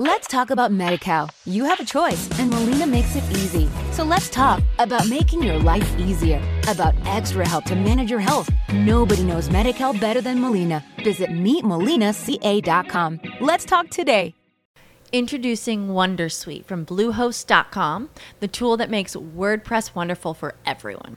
Let's talk about MediCal. You have a choice, and Molina makes it easy. So let's talk about making your life easier, about extra help to manage your health. Nobody knows MediCal better than Molina. Visit meetmolinaca.com. Let's talk today. Introducing Wondersuite from Bluehost.com, the tool that makes WordPress wonderful for everyone.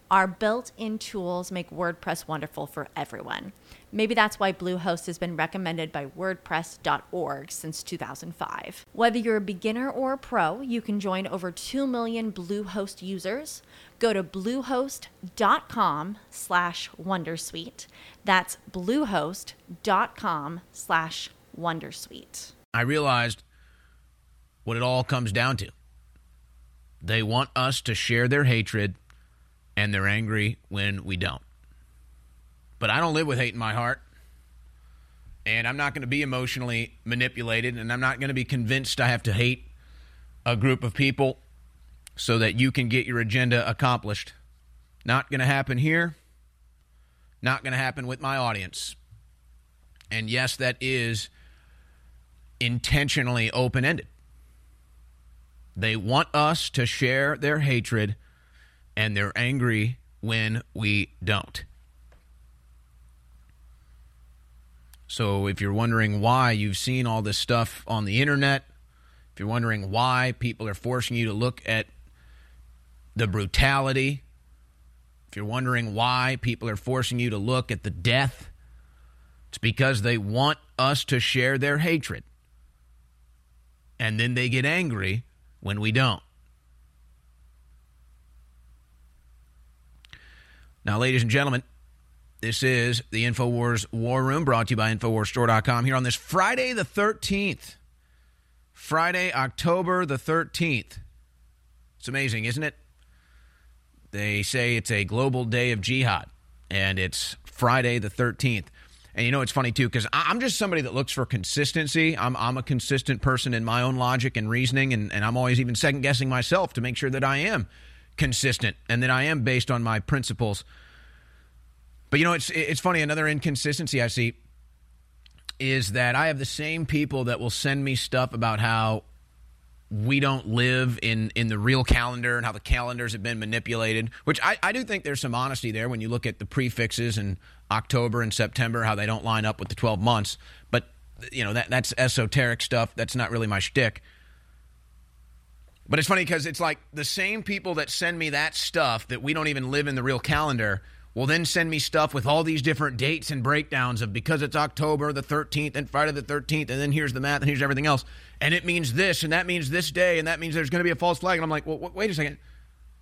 our built in tools make WordPress wonderful for everyone. Maybe that's why Bluehost has been recommended by WordPress.org since 2005. Whether you're a beginner or a pro, you can join over 2 million Bluehost users. Go to bluehost.com slash wondersuite. That's bluehost.com slash wondersuite. I realized what it all comes down to. They want us to share their hatred, and they're angry when we don't. But I don't live with hate in my heart. And I'm not going to be emotionally manipulated, and I'm not going to be convinced I have to hate a group of people so that you can get your agenda accomplished. Not going to happen here. Not going to happen with my audience. And yes, that is intentionally open ended. They want us to share their hatred, and they're angry when we don't. So if you're wondering why you've seen all this stuff on the internet, if you're wondering why people are forcing you to look at the brutality, if you're wondering why people are forcing you to look at the death, it's because they want us to share their hatred. And then they get angry when we don't. Now, ladies and gentlemen, this is the InfoWars War Room brought to you by InfoWarsStore.com here on this Friday the 13th. Friday, October the 13th. It's amazing, isn't it? They say it's a global day of jihad, and it's Friday the 13th. And you know, it's funny too, because I'm just somebody that looks for consistency. I'm, I'm a consistent person in my own logic and reasoning, and, and I'm always even second guessing myself to make sure that I am consistent and that I am based on my principles but you know, it's it's funny. Another inconsistency I see is that I have the same people that will send me stuff about how we don't live in in the real calendar and how the calendars have been manipulated. Which I, I do think there's some honesty there when you look at the prefixes in October and September, how they don't line up with the 12 months. But you know that that's esoteric stuff. That's not really my shtick. But it's funny because it's like the same people that send me that stuff that we don't even live in the real calendar will then send me stuff with all these different dates and breakdowns of because it's October the 13th and Friday the 13th, and then here's the math and here's everything else. And it means this, and that means this day, and that means there's going to be a false flag. And I'm like, well, wait a second.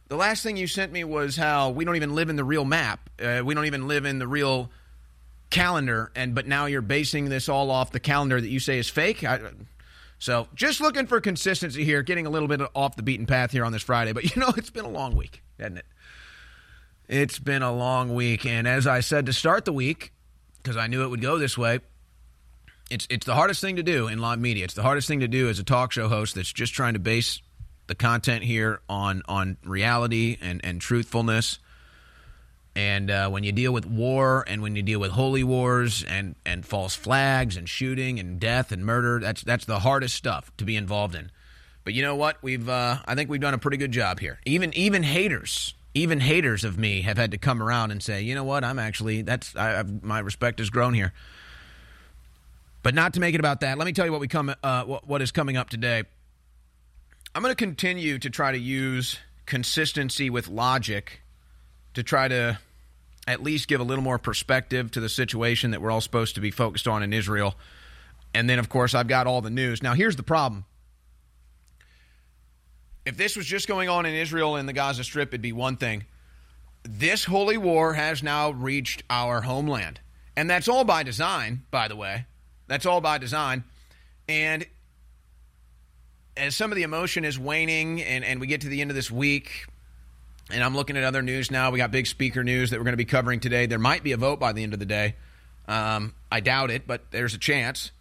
The last thing you sent me was how we don't even live in the real map. Uh, we don't even live in the real calendar. And but now you're basing this all off the calendar that you say is fake. I, so just looking for consistency here, getting a little bit off the beaten path here on this Friday. But you know, it's been a long week, hasn't it? It's been a long week, and as I said to start the week, because I knew it would go this way, it's it's the hardest thing to do in live media. It's the hardest thing to do as a talk show host that's just trying to base the content here on on reality and and truthfulness. And uh, when you deal with war, and when you deal with holy wars, and and false flags, and shooting, and death, and murder, that's that's the hardest stuff to be involved in. But you know what? We've uh, I think we've done a pretty good job here. Even even haters even haters of me have had to come around and say, you know what, I'm actually that's I, my respect has grown here. But not to make it about that. Let me tell you what we come uh, what is coming up today. I'm going to continue to try to use consistency with logic to try to at least give a little more perspective to the situation that we're all supposed to be focused on in Israel. And then, of course, I've got all the news. Now, here's the problem if this was just going on in Israel and the Gaza Strip, it'd be one thing. this holy war has now reached our homeland. And that's all by design, by the way. That's all by design. And as some of the emotion is waning and, and we get to the end of this week, and I'm looking at other news now. We got big speaker news that we're going to be covering today. There might be a vote by the end of the day. Um, I doubt it, but there's a chance.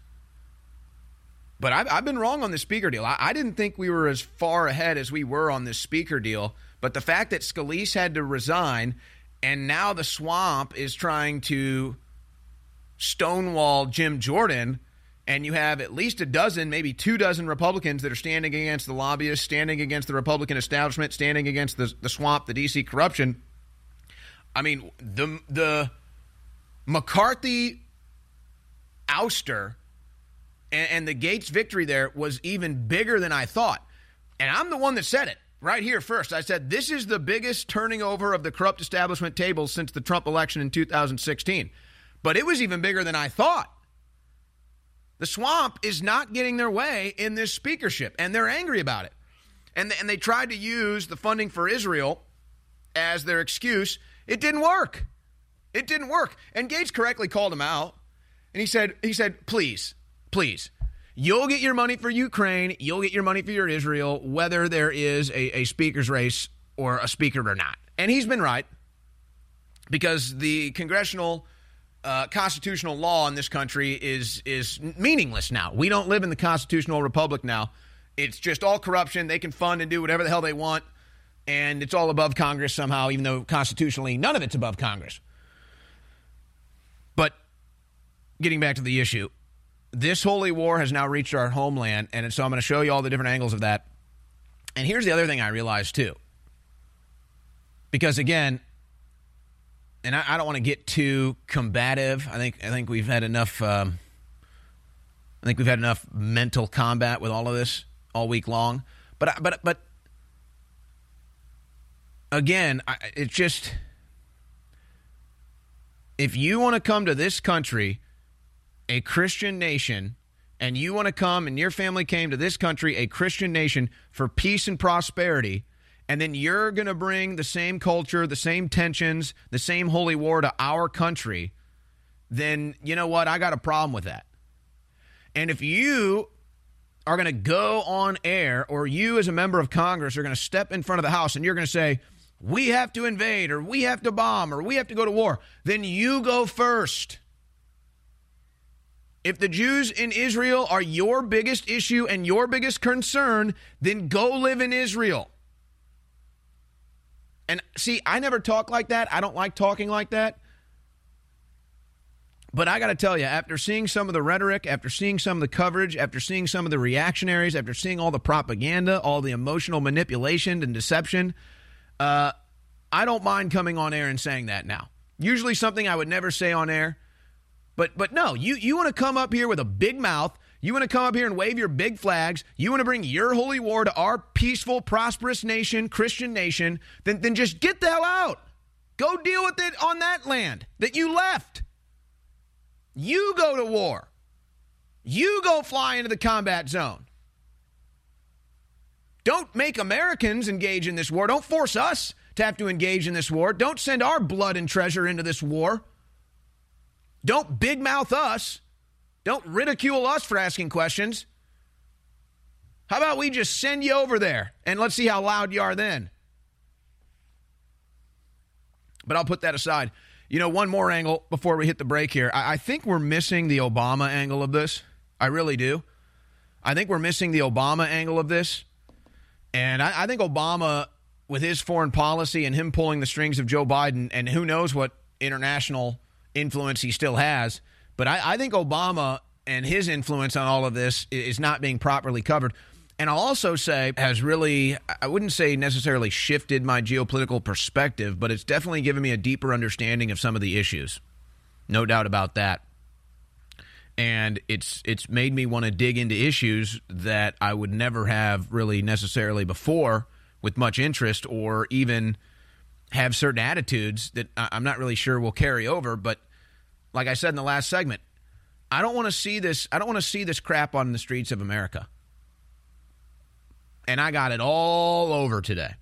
But I've, I've been wrong on the speaker deal. I, I, didn't think we were as far ahead as we were on this speaker deal. But the fact that Scalise had to resign and now the swamp is trying to stonewall Jim Jordan, and you have at least a dozen, maybe two dozen Republicans that are standing against the lobbyists, standing against the Republican establishment, standing against the, the swamp, the DC corruption. I mean, the the McCarthy ouster and, and the Gaetz victory there was even bigger than I thought. And I'm the one that said it right here first. I said this is the biggest turning over of the corrupt establishment tables since the Trump election in 2016. But it was even bigger than I thought. The swamp is not getting their way in this speakership, and they're angry about it. And, and they tried to use the funding for Israel as their excuse. It didn't work. It didn't work. And Gaetz correctly called him out. And he said, he said, please, please, you'll get your money for Ukraine, you'll get your money for your Israel, whether there is a, a speaker's race or a speaker or not. And he's been right because the congressional uh, constitutional law in this country is is meaningless now. We don't live in the constitutional republic now. It's just all corruption. They can fund and do whatever the hell they want, and it's all above Congress somehow, even though constitutionally none of it's above Congress. But getting back to the issue, this holy war has now reached our homeland, and so I'm going to show you all the different angles of that. And here's the other thing I realized too. Because again, and I, I don't want to get too combative. I think I think we've had enough. Um, I think we've had enough mental combat with all of this all week long. But but but again, I, it's just if you want to come to this country, a Christian nation, and you want to come and your family came to this country, a Christian nation, for peace and prosperity, and then you're going to bring the same culture, the same tensions, the same holy war to our country, then you know what? I got a problem with that. And if you are going to go on air, or you as a member of Congress are going to step in front of the House and you're going to say, we have to invade, or we have to bomb, or we have to go to war, then you go first. If the Jews in Israel are your biggest issue and your biggest concern, then go live in Israel. And see, I never talk like that. I don't like talking like that. But I got to tell you, after seeing some of the rhetoric, after seeing some of the coverage, after seeing some of the reactionaries, after seeing all the propaganda, all the emotional manipulation and deception, uh, I don't mind coming on air and saying that now. Usually something I would never say on air. But but no, you, you want to come up here with a big mouth you want to come up here and wave your big flags. You want to bring your holy war to our peaceful, prosperous nation, Christian nation. Then, then just get the hell out. Go deal with it on that land that you left. You go to war. You go fly into the combat zone. Don't make Americans engage in this war. Don't force us to have to engage in this war. Don't send our blood and treasure into this war. Don't big mouth us. Don't ridicule us for asking questions. How about we just send you over there and let's see how loud you are then? But I'll put that aside. You know, one more angle before we hit the break here. I, I think we're missing the Obama angle of this. I really do. I think we're missing the Obama angle of this. And I, I think Obama, with his foreign policy and him pulling the strings of Joe Biden, and who knows what international influence he still has, but I, I think Obama and his influence on all of this is not being properly covered. And I'll also say has really, I wouldn't say necessarily shifted my geopolitical perspective, but it's definitely given me a deeper understanding of some of the issues. No doubt about that. And it's it's made me want to dig into issues that I would never have really necessarily before with much interest or even have certain attitudes that I'm not really sure will carry over. But like I said in the last segment, I don't want to see this. I don't want to see this crap on the streets of America. And I got it all over today.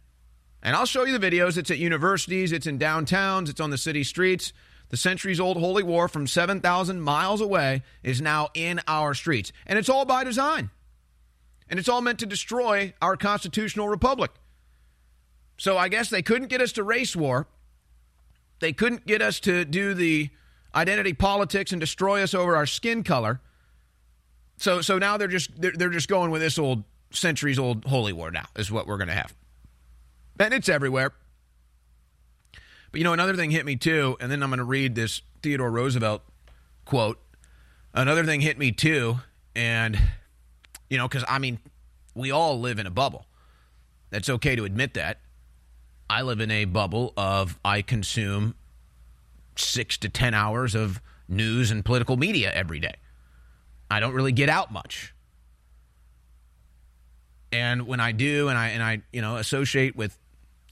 And I'll show you the videos. It's at universities, it's in downtowns, it's on the city streets. The centuries old holy war from 7,000 miles away is now in our streets. And it's all by design. And it's all meant to destroy our constitutional republic. So I guess they couldn't get us to race war. They couldn't get us to do the identity politics and destroy us over our skin color. So so now they're just they're, they're just going with this old centuries old holy war now is what we're going to have. And it's everywhere. But you know another thing hit me too and then I'm going to read this Theodore Roosevelt quote. Another thing hit me too and you know cuz I mean we all live in a bubble. That's okay to admit that. I live in a bubble of I consume 6 to 10 hours of news and political media every day. I don't really get out much. And when I do and I and I, you know, associate with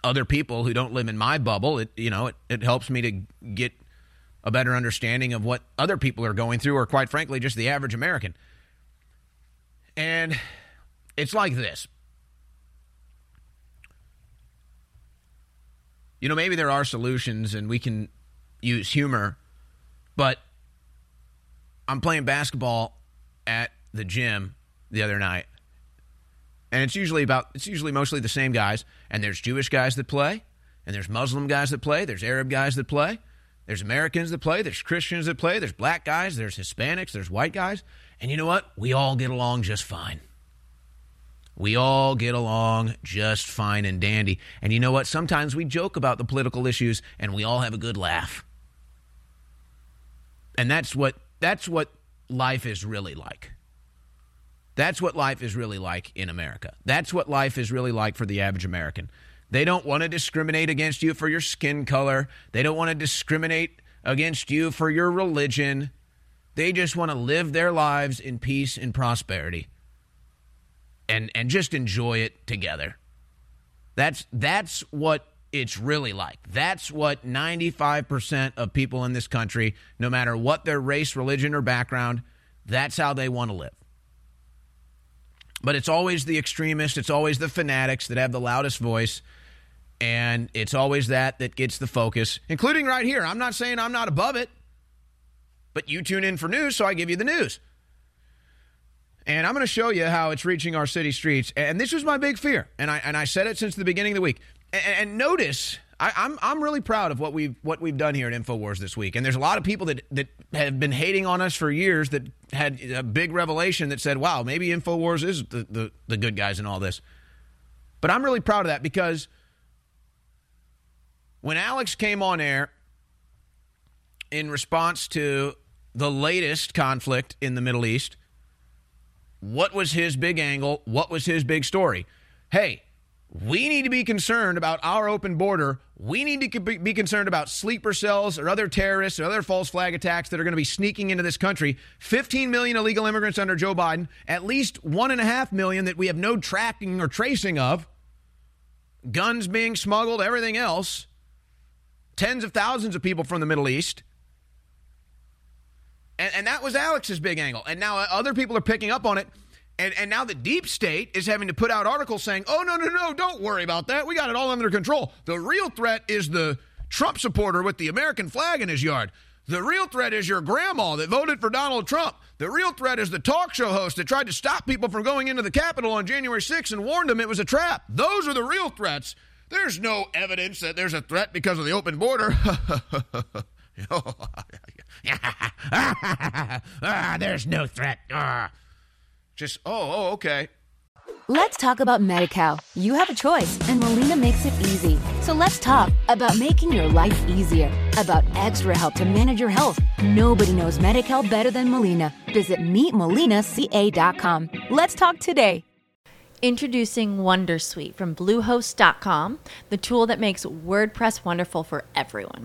other people who don't live in my bubble, it you know, it, it helps me to get a better understanding of what other people are going through or quite frankly just the average American. And it's like this. You know, maybe there are solutions and we can use humor, but I'm playing basketball at the gym the other night. And it's usually about it's usually mostly the same guys and there's Jewish guys that play and there's Muslim guys that play, there's Arab guys that play, there's Americans that play, there's Christians that play, there's black guys, there's Hispanics, there's white guys. And you know what? We all get along just fine. We all get along just fine and dandy. And you know what? Sometimes we joke about the political issues and we all have a good laugh. And that's what that's what life is really like. That's what life is really like in America. That's what life is really like for the average American. They don't want to discriminate against you for your skin color. They don't want to discriminate against you for your religion. They just want to live their lives in peace and prosperity and and just enjoy it together. That's that's what it's really like. That's what 95% of people in this country, no matter what their race, religion, or background, that's how they want to live. But it's always the extremists, it's always the fanatics that have the loudest voice, and it's always that that gets the focus, including right here. I'm not saying I'm not above it, but you tune in for news, so I give you the news. And I'm going to show you how it's reaching our city streets. And this was my big fear, and I and I said it since the beginning of the week. And, and notice, I, I'm I'm really proud of what we've what we've done here at Infowars this week. And there's a lot of people that that have been hating on us for years that had a big revelation that said, "Wow, maybe Infowars is the the, the good guys in all this." But I'm really proud of that because when Alex came on air in response to the latest conflict in the Middle East what was his big angle? What was his big story? Hey, we need to be concerned about our open border. We need to be concerned about sleeper cells or other terrorists or other false flag attacks that are going to be sneaking into this country. 15 million illegal immigrants under Joe Biden, at least one and a half million that we have no tracking or tracing of. Guns being smuggled, everything else. Tens of thousands of people from the Middle East. And, and that was Alex's big angle. And now other people are picking up on it. And, and now the deep state is having to put out articles saying, oh, no, no, no, don't worry about that. We got it all under control. The real threat is the Trump supporter with the American flag in his yard. The real threat is your grandma that voted for Donald Trump. The real threat is the talk show host that tried to stop people from going into the Capitol on January 6th and warned them it was a trap. Those are the real threats. There's no evidence that there's a threat because of the open border. ah, there's no threat. Ah. Just, oh, oh, okay. Let's talk about MediCal. You have a choice, and Molina makes it easy. So let's talk about making your life easier, about extra help to manage your health. Nobody knows MediCal better than Molina. Visit meetmolinaca.com. Let's talk today. Introducing Wondersuite from Bluehost.com, the tool that makes WordPress wonderful for everyone.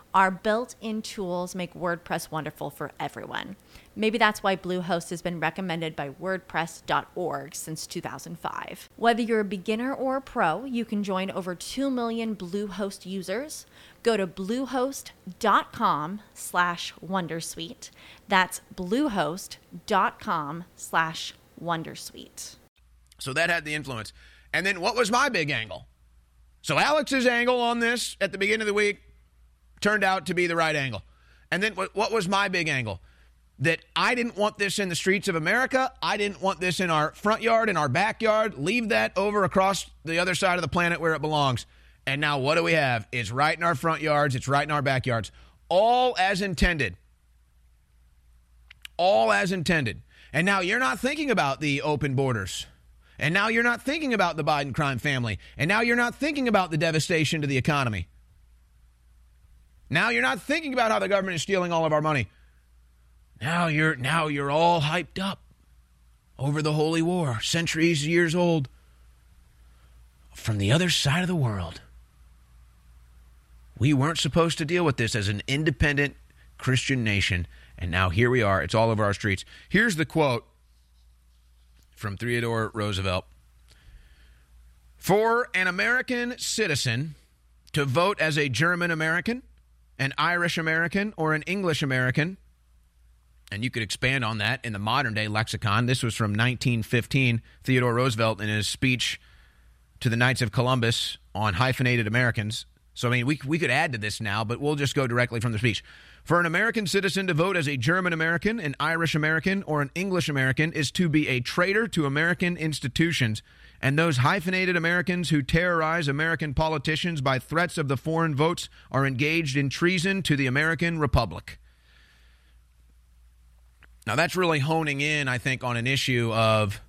Our built in tools make WordPress wonderful for everyone. Maybe that's why Bluehost has been recommended by WordPress.org since 2005. Whether you're a beginner or a pro, you can join over 2 million Bluehost users. Go to bluehost.com slash Wondersuite. That's bluehost.com slash Wondersuite. So that had the influence. And then what was my big angle? So Alex's angle on this at the beginning of the week turned out to be the right angle. And then what, was my big angle? That I didn't want this in the streets of America. I didn't want this in our front yard, in our backyard. Leave that over across the other side of the planet where it belongs. And now what do we have? It's right in our front yards, it's right in our backyards. All as intended. All as intended. And now you're not thinking about the open borders. And now you're not thinking about the Biden crime family. And now you're not thinking about the devastation to the economy. Now you're not thinking about how the government is stealing all of our money. Now you're now you're all hyped up over the holy war, centuries years old from the other side of the world. We weren't supposed to deal with this as an independent Christian nation, and now here we are. It's all over our streets. Here's the quote from Theodore Roosevelt For an American citizen to vote as a German American, an Irish American, or an English American, and you could expand on that in the modern day lexicon. This was from 1915, Theodore Roosevelt in his speech to the Knights of Columbus on hyphenated Americans. So, I mean, we, we could add to this now, but we'll just go directly from the speech. For an American citizen to vote as a German American, an Irish American, or an English American is to be a traitor to American institutions and those hyphenated Americans who terrorize American politicians by threats of the foreign votes are engaged in treason to the American Republic. Now, that's really honing in, I think, on an issue of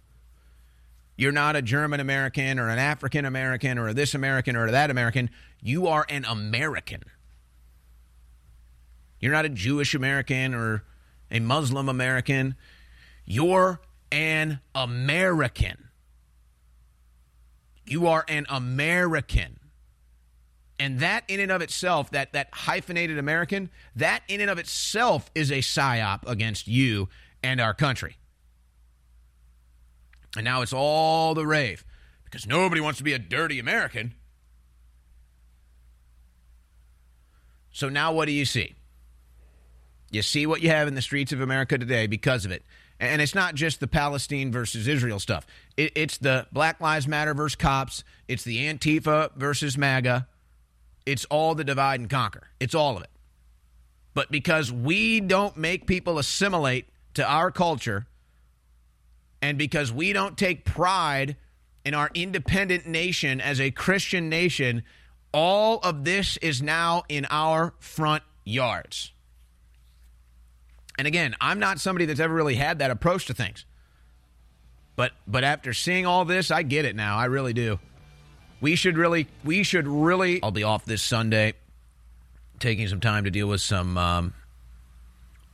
you're not a German American or an African American or this American or that American. You are an American. You're not a Jewish American or a Muslim American. You're an American. You are an American. And that in and of itself, that, that hyphenated American, that in and of itself is a psyop against you and our country. And now it's all the rave because nobody wants to be a dirty American. So now what do you see? You see what you have in the streets of America today because of it. And it's not just the Palestine versus Israel stuff. It, it's the Black Lives Matter versus cops. It's the Antifa versus MAGA. It's all the divide and conquer. It's all of it. But because we don't make people assimilate to our culture, and because we don't take pride in our independent nation as a Christian nation, all of this is now in our front yards. And again, I'm not somebody that's ever really had that approach to things. But but after seeing all this, I get it now. I really do. We should really we should really I'll be off this Sunday taking some time to deal with some um,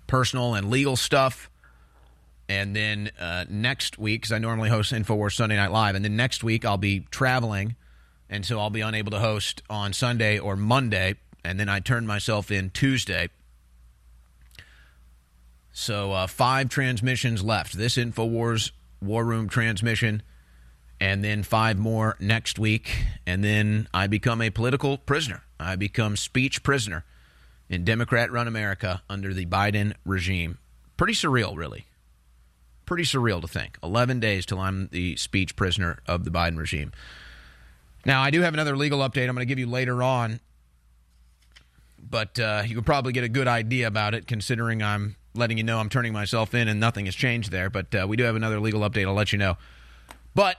personal and legal stuff. And then uh, next week, because I normally host InfoWars Sunday Night Live, and then next week I'll be traveling, and so I'll be unable to host on Sunday or Monday, and then I turn myself in Tuesday. So uh, five transmissions left. This InfoWars War Room transmission, and then five more next week. And then I become a political prisoner. I become speech prisoner in Democrat run America under the Biden regime. Pretty surreal, really. Pretty surreal to think. 11 days till I'm the speech prisoner of the Biden regime. Now, I do have another legal update I'm going to give you later on, but uh, you could probably get a good idea about it considering I'm letting you know I'm turning myself in and nothing has changed there. But uh, we do have another legal update. I'll let you know. But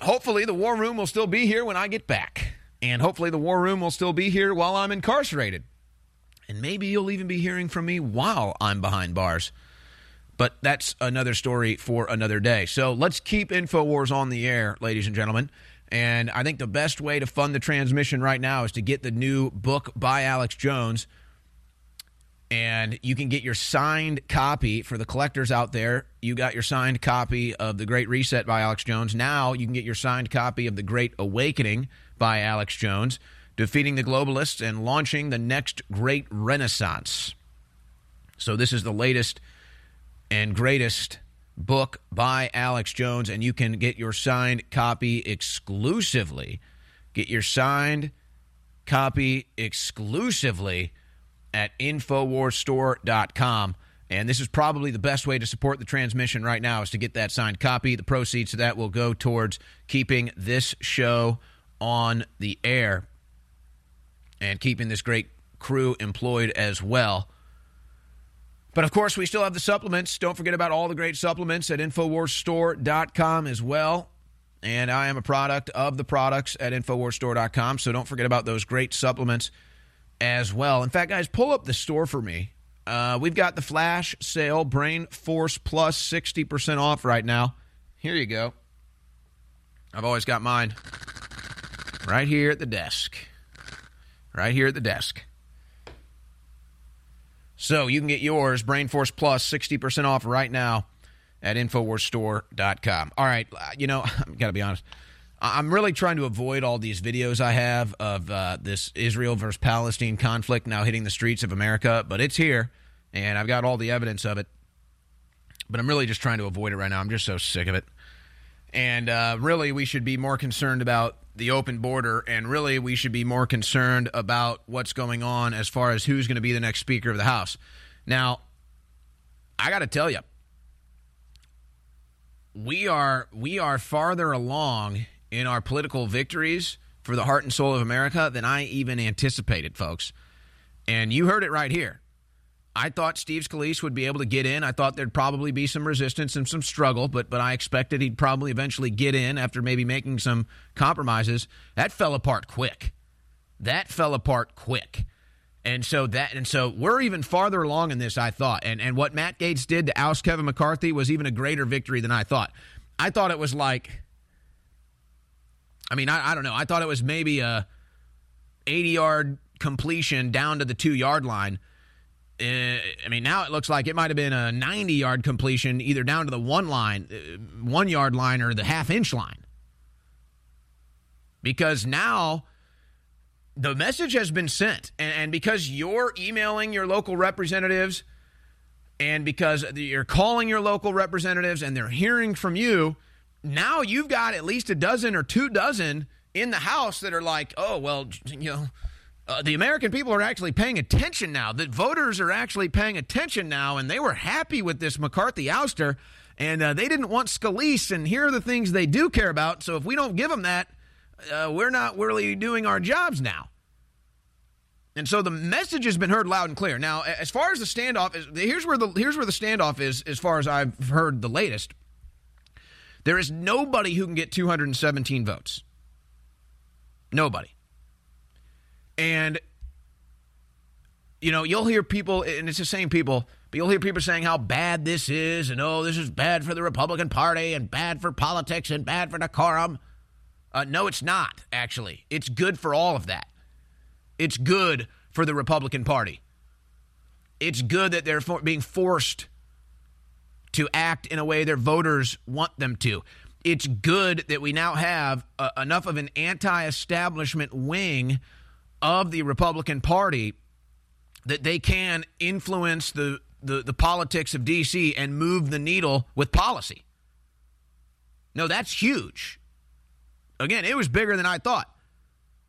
hopefully, the war room will still be here when I get back. And hopefully, the war room will still be here while I'm incarcerated. And maybe you'll even be hearing from me while I'm behind bars. But that's another story for another day. So let's keep InfoWars on the air, ladies and gentlemen. And I think the best way to fund the transmission right now is to get the new book by Alex Jones. And you can get your signed copy for the collectors out there. You got your signed copy of The Great Reset by Alex Jones. Now you can get your signed copy of The Great Awakening by Alex Jones, defeating the globalists and launching the next great renaissance. So, this is the latest and greatest book by Alex Jones, and you can get your signed copy exclusively. Get your signed copy exclusively at InfoWarsStore.com. And this is probably the best way to support the transmission right now is to get that signed copy. The proceeds of that will go towards keeping this show on the air and keeping this great crew employed as well. But of course, we still have the supplements. Don't forget about all the great supplements at InfoWarsStore.com as well. And I am a product of the products at InfoWarsStore.com. So don't forget about those great supplements as well. In fact, guys, pull up the store for me. Uh, we've got the flash sale, Brain Force Plus, 60% off right now. Here you go. I've always got mine right here at the desk. Right here at the desk. So you can get yours, Brain Force Plus, 60% off right now at InfoWarsStore.com. All right, uh, you know, I've got to be honest. I'm really trying to avoid all these videos I have of uh, this Israel versus Palestine conflict now hitting the streets of America, but it's here, and I've got all the evidence of it. But I'm really just trying to avoid it right now. I'm just so sick of it. And uh, really, we should be more concerned about the open border, and really, we should be more concerned about what's going on as far as who's going to be the next Speaker of the House. Now, I got to tell you, we are we are farther along in our political victories for the heart and soul of America than I even anticipated, folks. And you heard it right here. I thought Steve Scalise would be able to get in. I thought there'd probably be some resistance and some struggle, but but I expected he'd probably eventually get in after maybe making some compromises. That fell apart quick. That fell apart quick. And so that and so we're even farther along in this, I thought. And and what Matt Gaetz did to oust Kevin McCarthy was even a greater victory than I thought. I thought it was like I mean, I, I don't know. I thought it was maybe a 80 yard completion down to the two yard line. Uh, I mean, now it looks like it might have been a 90 yard completion, either down to the one line, uh, one yard line, or the half inch line. Because now the message has been sent. And because you're emailing your local representatives and because you're calling your local representatives and they're hearing from you, now you've got at least a dozen or two dozen in the House that are like, oh, well, you know, uh, the American people are actually paying attention now. The voters are actually paying attention now, and they were happy with this McCarthy ouster, and uh, they didn't want Scalise, and here are the things they do care about. So if we don't give them that, uh, we're not really doing our jobs now. And so the message has been heard loud and clear. Now, as far as the standoff is, here's where the here's where the standoff is, as far as I've heard the latest. There is nobody who can get 217 votes. Nobody. And, you know, you'll hear people, and it's the same people, but you'll hear people saying how bad this is, and oh, this is bad for the Republican Party, and bad for politics, and bad for decorum. Uh, no, it's not, actually. It's good for all of that. It's good for the Republican Party. It's good that they're for- being forced to act in a way their voters want them to. It's good that we now have uh, enough of an anti establishment wing of the Republican Party that they can influence the, the, the politics of D.C. and move the needle with policy. No, that's huge. Again, it was bigger than I thought.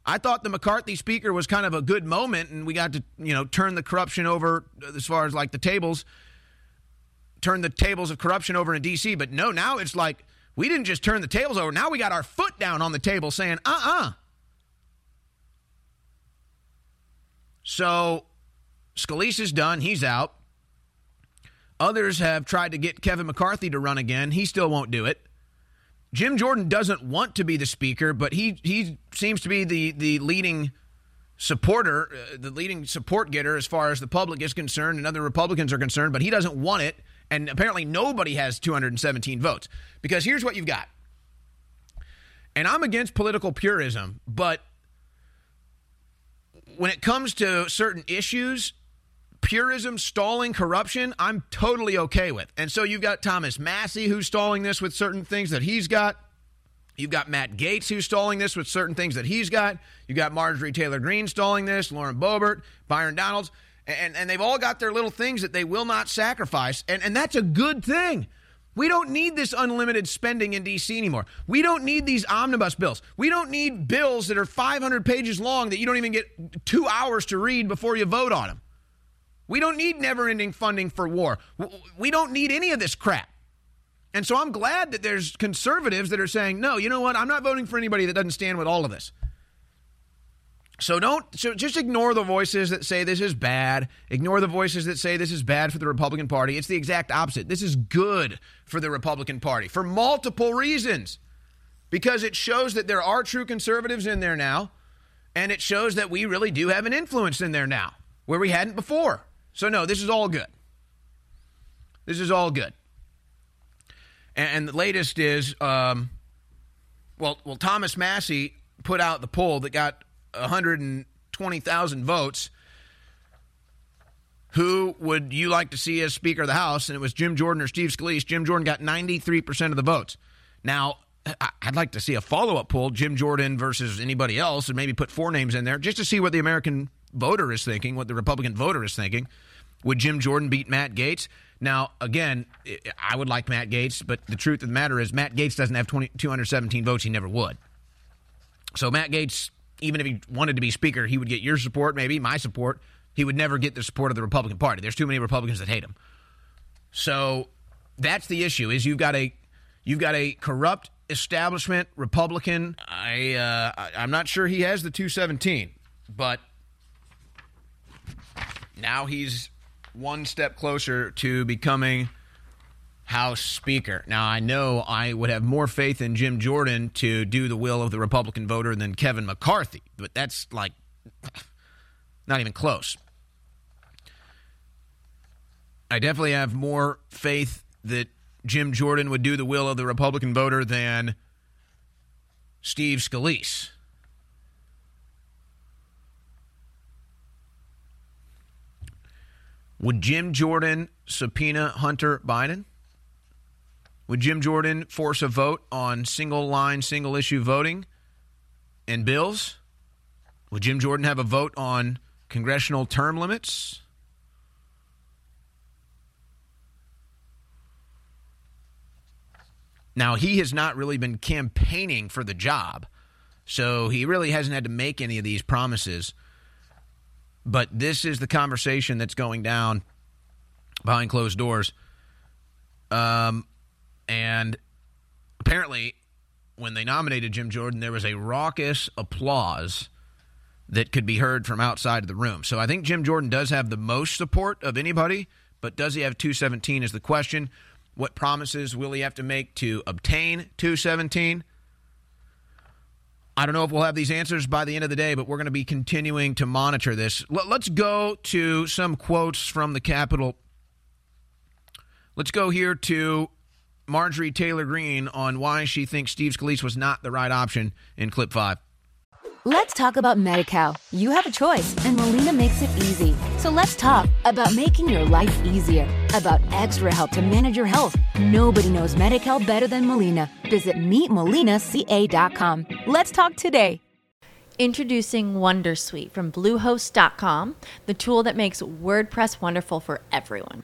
I thought the McCarthy speaker was kind of a good moment, and we got to, you know, turn the corruption over as far as like the tables turn the tables of corruption over in D.C. But no, now it's like we didn't just turn the tables over. Now we got our foot down on the table saying, uh uh-uh. uh So Scalise is done. He's out. Others have tried to get Kevin McCarthy to run again. He still won't do it. Jim Jordan doesn't want to be the speaker, but he he seems to be the the leading supporter, uh, the leading support getter as far as the public is concerned and other Republicans are concerned, but he doesn't want it And apparently nobody has 217 votes. Because here's what you've got. And I'm against political purism, but when it comes to certain issues, purism, stalling, corruption, I'm totally okay with. And so you've got Thomas Massie who's stalling this with certain things that he's got. You've got Matt Gaetz who's stalling this with certain things that he's got. You've got Marjorie Taylor Greene stalling this, Lauren Boebert, Byron Donalds, and, and they've all got their little things that they will not sacrifice. And, and that's a good thing. We don't need this unlimited spending in D.C. anymore. We don't need these omnibus bills. We don't need bills that are 500 pages long that you don't even get two hours to read before you vote on them. We don't need never ending funding for war. We don't need any of this crap. And so I'm glad that there's conservatives that are saying, no, you know what? I'm not voting for anybody that doesn't stand with all of this. So don't so just ignore the voices that say this is bad. Ignore the voices that say this is bad for the Republican Party. It's the exact opposite. This is good for the Republican Party for multiple reasons. Because it shows that there are true conservatives in there now, and it shows that we really do have an influence in there now where we hadn't before. So no, this is all good. This is all good. And, and the latest is um, well, well Thomas Massie put out the poll that got 120,000 votes. Who would you like to see as Speaker of the House? And it was Jim Jordan or Steve Scalise. Jim Jordan got 93% of the votes. Now, I'd like to see a follow up poll, Jim Jordan versus anybody else, and maybe put four names in there just to see what the American voter is thinking, what the Republican voter is thinking. Would Jim Jordan beat Matt Gaetz? Now, again, I would like Matt Gaetz, but the truth of the matter is Matt Gaetz doesn't have 20, 217 votes. He never would. So Matt Gaetz even if he wanted to be speaker, he would get your support, maybe my support. He would never get the support of the Republican Party. There's too many Republicans that hate him. So that's the issue: is you've got a you've got a corrupt establishment Republican. I uh, I'm not sure he has the 217, but now he's one step closer to becoming House Speaker. Now, I know I would have more faith in Jim Jordan to do the will of the Republican voter than Kevin McCarthy, but that's like not even close. I definitely have more faith that Jim Jordan would do the will of the Republican voter than Steve Scalise. Would Jim Jordan subpoena Hunter Biden? Would Jim Jordan force a vote on single line, single issue voting and bills? Would Jim Jordan have a vote on congressional term limits? Now, he has not really been campaigning for the job, so he really hasn't had to make any of these promises. But this is the conversation that's going down behind closed doors. Um, and apparently, when they nominated Jim Jordan, there was a raucous applause that could be heard from outside of the room. So I think Jim Jordan does have the most support of anybody, but does he have 217 is the question. What promises will he have to make to obtain 217? I don't know if we'll have these answers by the end of the day, but we're going to be continuing to monitor this. Let's go to some quotes from the Capitol. Let's go here to Marjorie Taylor Greene on why she thinks Steve Scalise was not the right option in clip five. Let's talk about MediCal. You have a choice, and Molina makes it easy. So let's talk about making your life easier, about extra help to manage your health. Nobody knows MediCal better than Molina. Visit meetmolinaca.com. Let's talk today. Introducing Wondersuite from Bluehost.com, the tool that makes WordPress wonderful for everyone.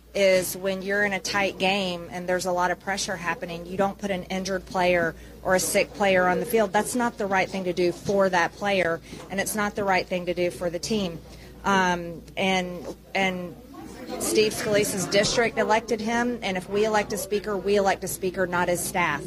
is when you're in a tight game and there's a lot of pressure happening, you don't put an injured player or a sick player on the field. That's not the right thing to do for that player, and it's not the right thing to do for the team. Um, and and Steve Scalise's district elected him, and if we elect a speaker, we elect a speaker, not his staff.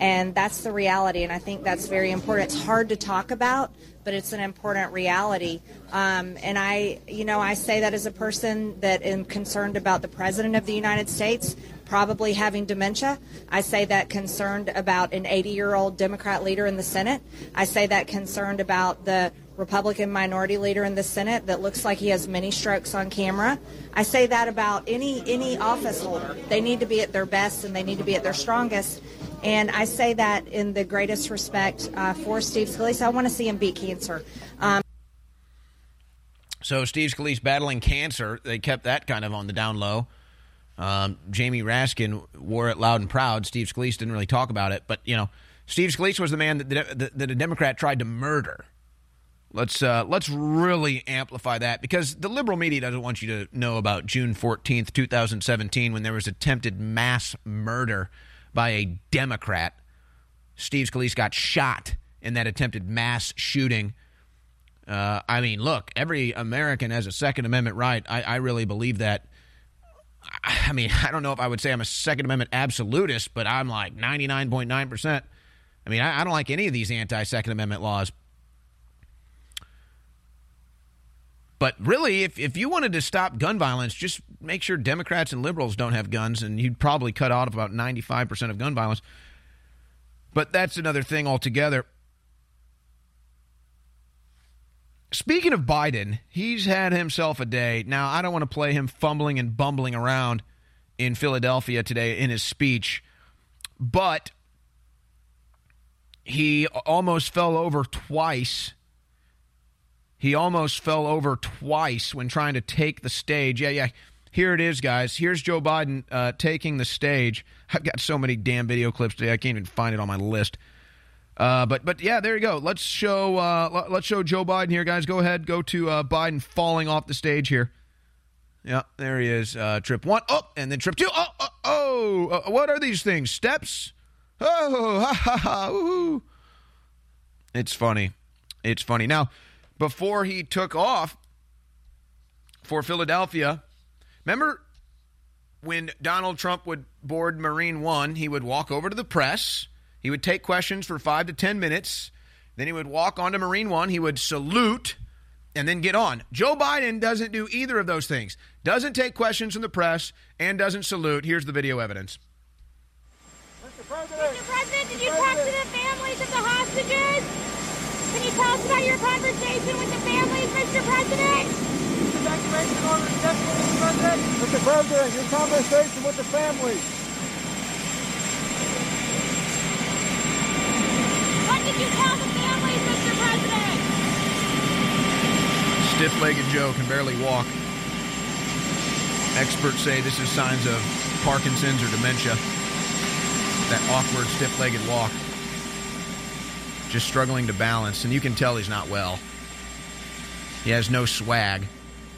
And that's the reality, and I think that's very important. It's hard to talk about, but it's an important reality. Um, and I, you know, I say that as a person that am concerned about the President of the United States probably having dementia. I say that concerned about an 80 year old Democrat leader in the Senate. I say that concerned about the Republican minority leader in the Senate that looks like he has many strokes on camera. I say that about any any office holder. They need to be at their best and they need to be at their strongest. And I say that in the greatest respect uh, for Steve Scalise. I want to see him beat cancer. Um, so Steve Scalise battling cancer. They kept that kind of on the down low. Um, Jamie Raskin wore it loud and proud. Steve Scalise didn't really talk about it, but you know, Steve Scalise was the man that, that, that a Democrat tried to murder. Let's uh, let's really amplify that because the liberal media doesn't want you to know about June fourteenth, two thousand seventeen, when there was attempted mass murder by a Democrat. Steve Scalise got shot in that attempted mass shooting. Uh, I mean, look, every American has a Second Amendment right. I, I really believe that. I mean, I don't know if I would say I'm a Second Amendment absolutist, but I'm like 99.9%. I mean, I, I don't like any of these anti Second Amendment laws. But really, if, if you wanted to stop gun violence, just make sure Democrats and liberals don't have guns, and you'd probably cut off about 95% of gun violence. But that's another thing altogether. Speaking of Biden, he's had himself a day. Now, I don't want to play him fumbling and bumbling around in Philadelphia today in his speech, but he almost fell over twice he almost fell over twice when trying to take the stage. Yeah, yeah. Here it is, guys. Here's Joe Biden uh, taking the stage. I've got so many damn video clips today. I can't even find it on my list. Uh, but but yeah, there you go. Let's show uh, let's show Joe Biden here, guys. Go ahead, go to uh, Biden falling off the stage here. Yeah, there he is. Uh, trip one, oh, and then trip two. Oh, oh, oh. Uh, what are these things? Steps? Oh, ha ha ha! Woo-hoo. It's funny. It's funny. Now, before he took off for Philadelphia. Remember when Donald Trump would board Marine One, he would walk over to the press, he would take questions for five to 10 minutes, then he would walk onto Marine One, he would salute, and then get on. Joe Biden doesn't do either of those things, doesn't take questions from the press, and doesn't salute. Here's the video evidence. Mr. President, Mr. President did you talk to the families of the hostages? Can you tell us about your conversation with the families, Mr. President? Evacuation order Mr. President. Mr. President, your conversation with the families. What did you tell the families, Mr. President? Stiff legged Joe can barely walk. Experts say this is signs of Parkinson's or dementia. That awkward, stiff legged walk just struggling to balance, and you can tell he's not well. He has no swag.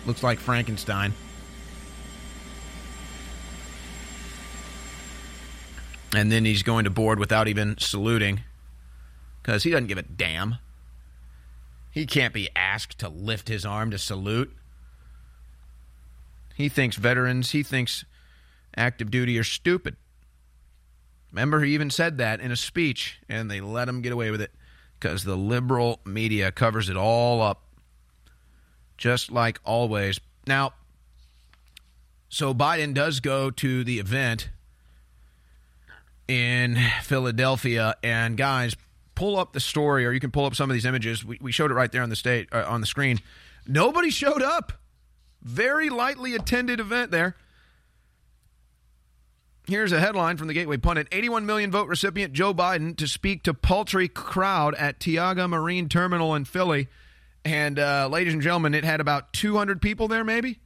Looks like Frankenstein. And then he's going to board without even saluting because he doesn't give a damn. He can't be asked to lift his arm to salute. He thinks veterans, he thinks active duty are stupid. Remember, he even said that in a speech, and they let him get away with it because the liberal media covers it all up, just like always. Now, so Biden does go to the event in Philadelphia, and guys, pull up the story, or you can pull up some of these images. We, we showed it right there on the state uh, on the screen. Nobody showed up. Very lightly attended event there. Here's a headline from the Gateway Pundit 81 million vote recipient Joe Biden to speak to paltry crowd at Tioga Marine Terminal in Philly. And, uh, ladies and gentlemen, it had about 200 people there, maybe?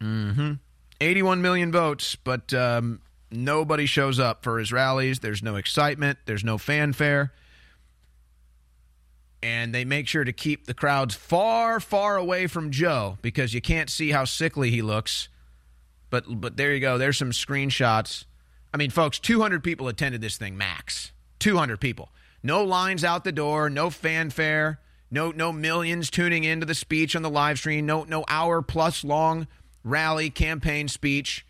Mm hmm. 81 million votes, but um, nobody shows up for his rallies. There's no excitement, there's no fanfare. And they make sure to keep the crowds far, far away from Joe because you can't see how sickly he looks but but there you go. There's some screenshots. I mean, folks, 200 people attended this thing max. 200 people. No lines out the door, no fanfare, no no millions tuning into the speech on the live stream, no no hour plus long rally campaign speech.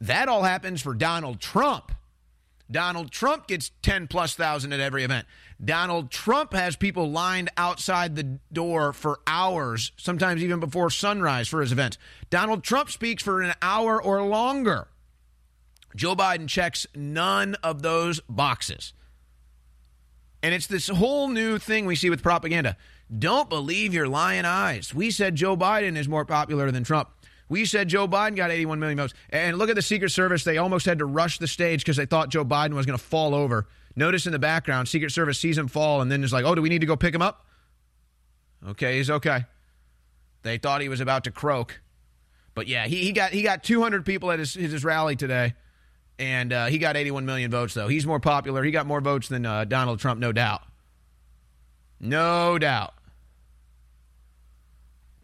That all happens for Donald Trump. Donald Trump gets 10 plus thousand at every event. Donald Trump has people lined outside the door for hours, sometimes even before sunrise for his events. Donald Trump speaks for an hour or longer. Joe Biden checks none of those boxes. And it's this whole new thing we see with propaganda. Don't believe your lying eyes. We said Joe Biden is more popular than Trump. We said Joe Biden got 81 million votes. And look at the Secret Service. They almost had to rush the stage because they thought Joe Biden was going to fall over. Notice in the background, Secret Service sees him fall and then is like, oh, do we need to go pick him up? Okay, he's okay. They thought he was about to croak. But yeah, he, he got he got 200 people at his, his rally today, and uh, he got 81 million votes, though. He's more popular. He got more votes than uh, Donald Trump, no doubt. No doubt.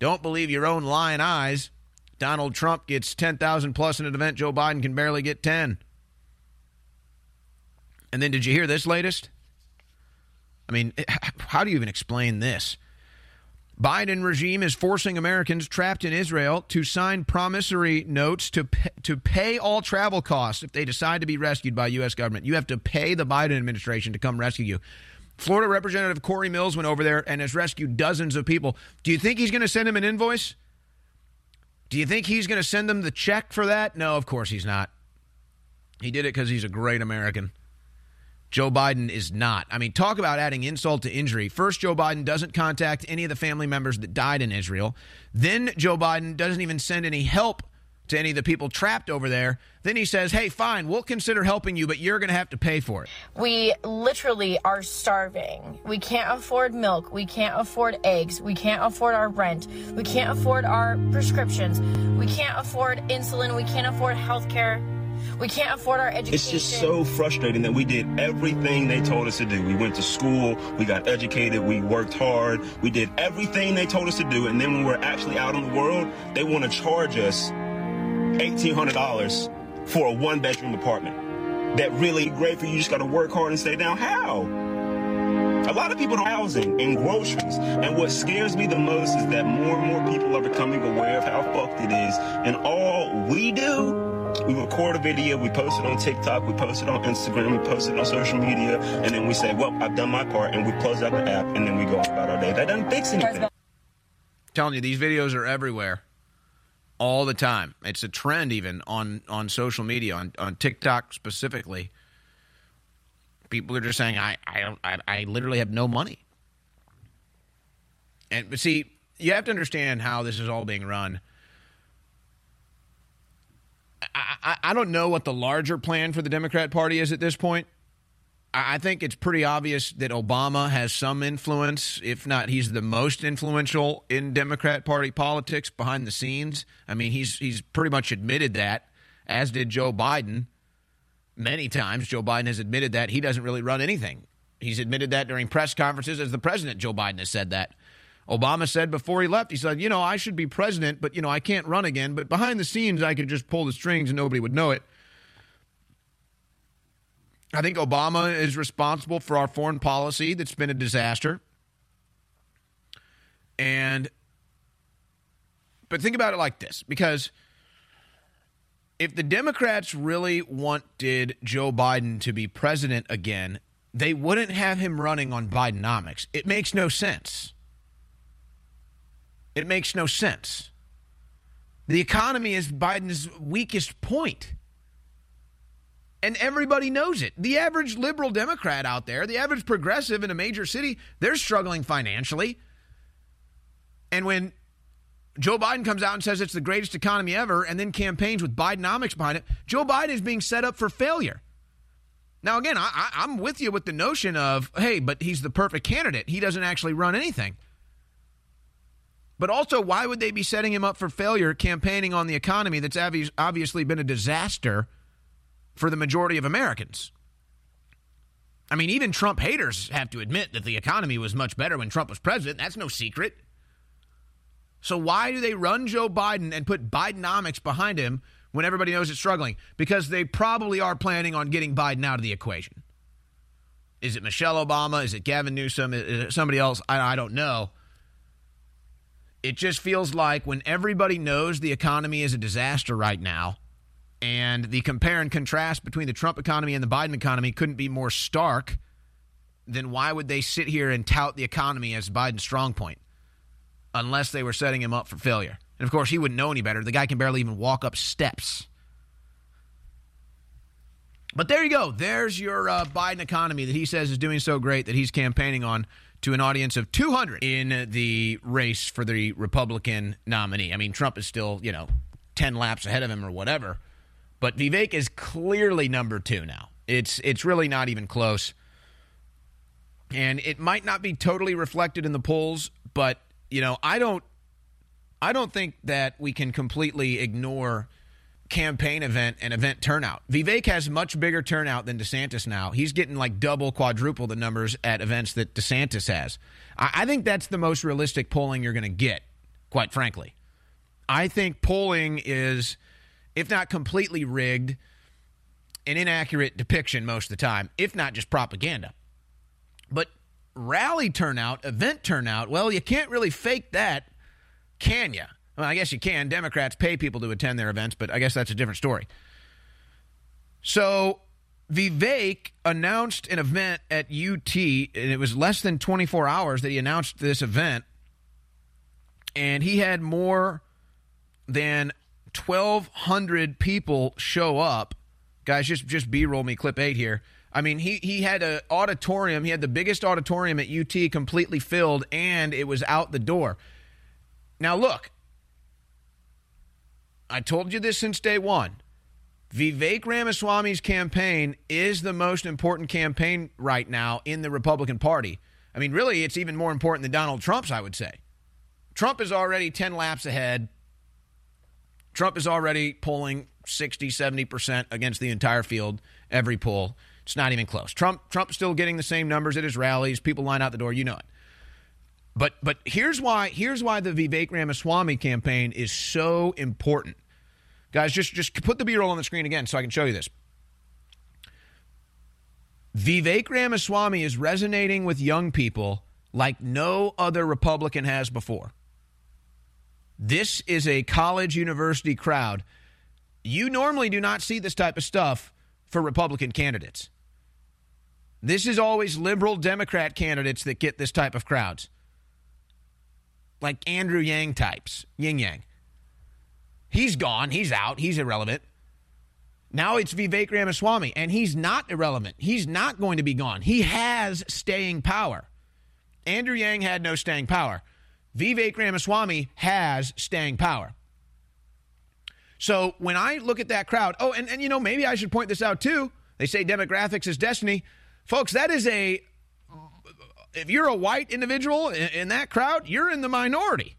Don't believe your own lying eyes. Donald Trump gets 10,000 plus in an event. Joe Biden can barely get 10. And then did you hear this latest? I mean, how do you even explain this? Biden regime is forcing Americans trapped in Israel to sign promissory notes to pay, to pay all travel costs if they decide to be rescued by U.S. government. You have to pay the Biden administration to come rescue you. Florida Representative Corey Mills went over there and has rescued dozens of people. Do you think he's going to send him an invoice? Do you think he's going to send them the check for that? No, of course he's not. He did it because he's a great American. Joe Biden is not. I mean, talk about adding insult to injury. First, Joe Biden doesn't contact any of the family members that died in Israel. Then, Joe Biden doesn't even send any help to any of the people trapped over there. Then he says, hey, fine, we'll consider helping you, but you're going to have to pay for it. We literally are starving. We can't afford milk. We can't afford eggs. We can't afford our rent. We can't afford our prescriptions. We can't afford insulin. We can't afford health care. We can't afford our education. It's just so frustrating that we did everything they told us to do. We went to school, we got educated, we worked hard, we did everything they told us to do, and then when we're actually out in the world, they want to charge us $1,800 for a one bedroom apartment. That really great for you, just got to work hard and stay down. How? A lot of people are housing and groceries. And what scares me the most is that more and more people are becoming aware of how fucked it is. And all we do we record a video, we post it on TikTok, we post it on Instagram, we post it on social media, and then we say, well, I've done my part, and we close out the app, and then we go about our day. That doesn't fix anything. telling you, these videos are everywhere all the time. It's a trend even on, on social media, on, on TikTok specifically. People are just saying, I, I, I, I literally have no money. And but see, you have to understand how this is all being run. I, I don't know what the larger plan for the Democrat Party is at this point. I think it's pretty obvious that Obama has some influence, if not he's the most influential in Democrat Party politics behind the scenes. I mean, he's he's pretty much admitted that, as did Joe Biden. Many times, Joe Biden has admitted that he doesn't really run anything. He's admitted that during press conferences as the president. Joe Biden has said that. Obama said before he left, he said, you know, I should be president, but, you know, I can't run again. But behind the scenes, I could just pull the strings and nobody would know it. I think Obama is responsible for our foreign policy that's been a disaster. And, but think about it like this because if the Democrats really wanted Joe Biden to be president again, they wouldn't have him running on Bidenomics. It makes no sense. It makes no sense. The economy is Biden's weakest point. And everybody knows it. The average liberal Democrat out there, the average progressive in a major city, they're struggling financially. And when Joe Biden comes out and says it's the greatest economy ever and then campaigns with Bidenomics behind it. Joe Biden is being set up for failure. Now, again, I, am with you with the notion of, hey, but he's the perfect candidate. He doesn't actually run anything. But also, why would they be setting him up for failure campaigning on the economy that's obviously been a disaster for the majority of Americans? I mean, even Trump haters have to admit that the economy was much better when Trump was president. That's no secret. So why do they run Joe Biden and put Bidenomics behind him when everybody knows it's struggling? Because they probably are planning on getting Biden out of the equation. Is it Michelle Obama? Is it Gavin Newsom? Is it somebody else? I, I don't know. It just feels like when everybody knows the economy is a disaster right now, and the compare and contrast between the Trump economy and the Biden economy couldn't be more stark, then why would they sit here and tout the economy as Biden's strong point? unless they were setting him up for failure. And of course, he wouldn't know any better. The guy can barely even walk up steps. But there you go. There's your uh, Biden economy that he says is doing so great that he's campaigning on to an audience of 200 in the race for the Republican nominee. I mean, Trump is still, you know, 10 laps ahead of him or whatever. But Vivek is clearly number two now. It's it's really not even close. And it might not be totally reflected in the polls, but you know, I don't I don't think that we can completely ignore campaign event and event turnout. Vivek has much bigger turnout than DeSantis now. He's getting like double, quadruple the numbers at events that DeSantis has. I, think that's the most realistic polling you're going to get, quite frankly. I think polling is, if not completely rigged, an inaccurate depiction most of the time, if not just propaganda. But rally turnout, event turnout, well, you can't really fake that, can you? Well, I guess you can. Democrats pay people to attend their events, but I guess that's a different story. So Vivek announced an event at UT, and it was less than 24 hours that he announced this event, and he had more than 1,200 people show up. Guys, just just B-roll me clip eight here. I mean, he he had an auditorium. He had the biggest auditorium at UT completely filled, and it was out the door. Now, look, I told you this since day one. Vivek Ramaswamy's campaign is the most important campaign right now in the Republican Party. I mean, really, it's even more important than Donald Trump's, I would say. Trump is already 10 laps ahead. Trump is already polling 60, 70% against the entire field, every poll. It's not even close. Trump Trump's still getting the same numbers at his rallies. People line out the door. You know it. But but here's why here's why the Vivek Ramaswamy campaign is so important. Guys, just just put the B-roll on the screen again so I can show you this. Vivek Ramaswamy is resonating with young people like no other Republican has before. This is a college university crowd. You normally do not see this type of stuff for Republican candidates. This is always liberal Democrat candidates that get this type of crowds. Like Andrew Yang types, Yin Yang. He's gone. He's out. He's irrelevant. Now it's Vivek Ramaswamy, and he's not irrelevant. He's not going to be gone. He has staying power. Andrew Yang had no staying power. Vivek Ramaswamy has staying power. So when I look at that crowd, oh, and, and you know, maybe I should point this out too. They say demographics is destiny. Folks, that is a, if you're a white individual in, in that crowd, you're in the minority.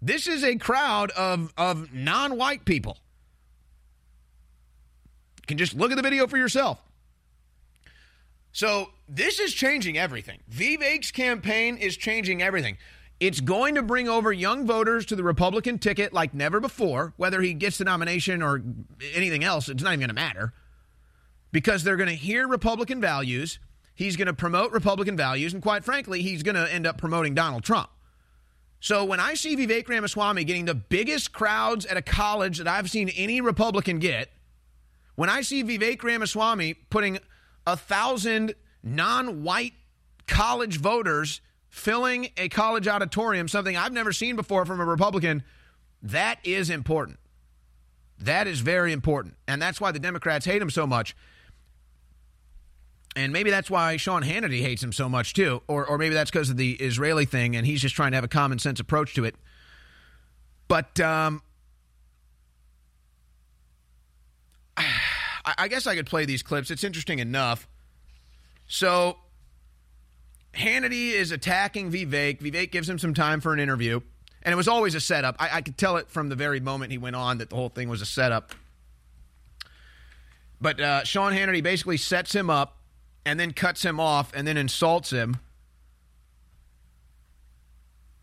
This is a crowd of, of non white people. You can just look at the video for yourself. So this is changing everything. Vivek's campaign is changing everything. It's going to bring over young voters to the Republican ticket like never before, whether he gets the nomination or anything else, it's not even going to matter because they're going to hear Republican values. He's going to promote Republican values. And quite frankly, he's going to end up promoting Donald Trump. So when I see Vivek Ramaswamy getting the biggest crowds at a college that I've seen any Republican get, when I see Vivek Ramaswamy putting a thousand non white college voters filling a college auditorium, something I've never seen before from a Republican, that is important. That is very important. And that's why the Democrats hate him so much and maybe that's why Sean Hannity hates him so much too, or or maybe that's because of the Israeli thing, and he's just trying to have a common sense approach to it. But um, I, guess I could play these clips. It's interesting enough. So Hannity is attacking Vivek. Vivek gives him some time for an interview. And it was always a setup. I, I could tell it from the very moment he went on that the whole thing was a setup. But uh, Sean Hannity basically sets him up and then cuts him off and then insults him.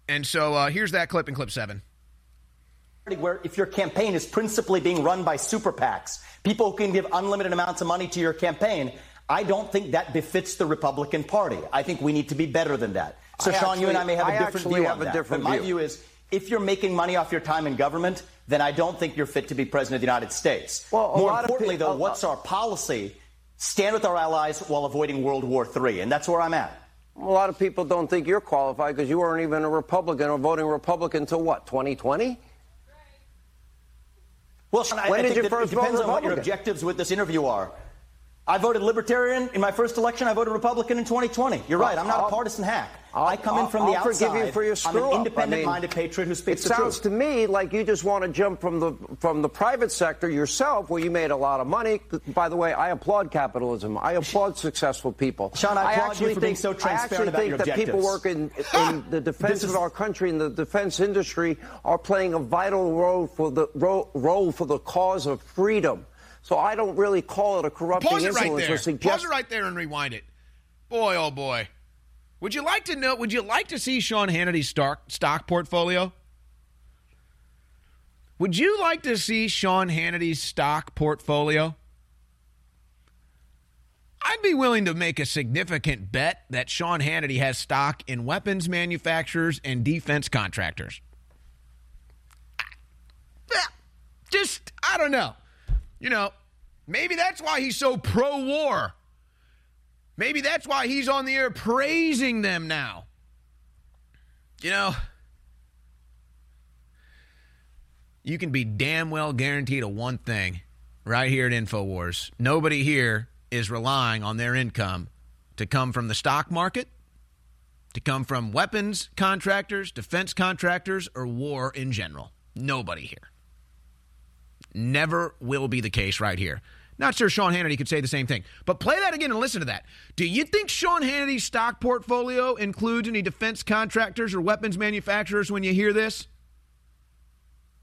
And so uh, here's that clip in clip seven. Where if your campaign is principally being run by super PACs, people who can give unlimited amounts of money to your campaign, I don't think that befits the Republican Party. I think we need to be better than that. So, I Sean, actually, you and I may have a I different actually view have on a that. different but my view. view is if you're making money off your time in government, then I don't think you're fit to be president of the United States. Well, More importantly, pe- though, a- what's our policy? Stand with our allies while avoiding World War III, and that's where I'm at. A lot of people don't think you're qualified because you weren't even a Republican or voting Republican until what, 2020? Well, Sean, I, When I did think you first it depends vote on what your objectives with this interview are. I voted Libertarian in my first election. I voted Republican in 2020. You're right. I'm not a partisan hack. I'll- I come in from the I'll outside. forgive you for your I'm an independent-minded mean, patriot who speaks the truth. It sounds to me like you just want to jump from the from the private sector yourself, where you made a lot of money. By the way, I applaud capitalism. I applaud successful people. Sean, I applaud you actually for being think, so transparent I actually think that people objectives. work in, in the defense This of our country and the defense industry are playing a vital role for the ro- role for the cause of freedom. So I don't really call it a corrupting Pause it right there. or suggest Pause it right there and rewind it. Boy, oh boy. Would you like to know? Would you like to see Sean Hannity's stock, stock portfolio? Would you like to see Sean Hannity's stock portfolio? I'd be willing to make a significant bet that Sean Hannity has stock in weapons manufacturers and defense contractors. Just, I don't know. You know, maybe that's why he's so pro war. Maybe that's why he's on the air praising them now. You know, you can be damn well guaranteed of one thing right here at InfoWars. Nobody here is relying on their income to come from the stock market, to come from weapons contractors, defense contractors, or war in general. Nobody here. Never will be the case right here. Not sure Sean Hannity could say the same thing. But play that again and listen to that. Do you think Sean Hannity's stock portfolio includes any defense contractors or weapons manufacturers when you hear this?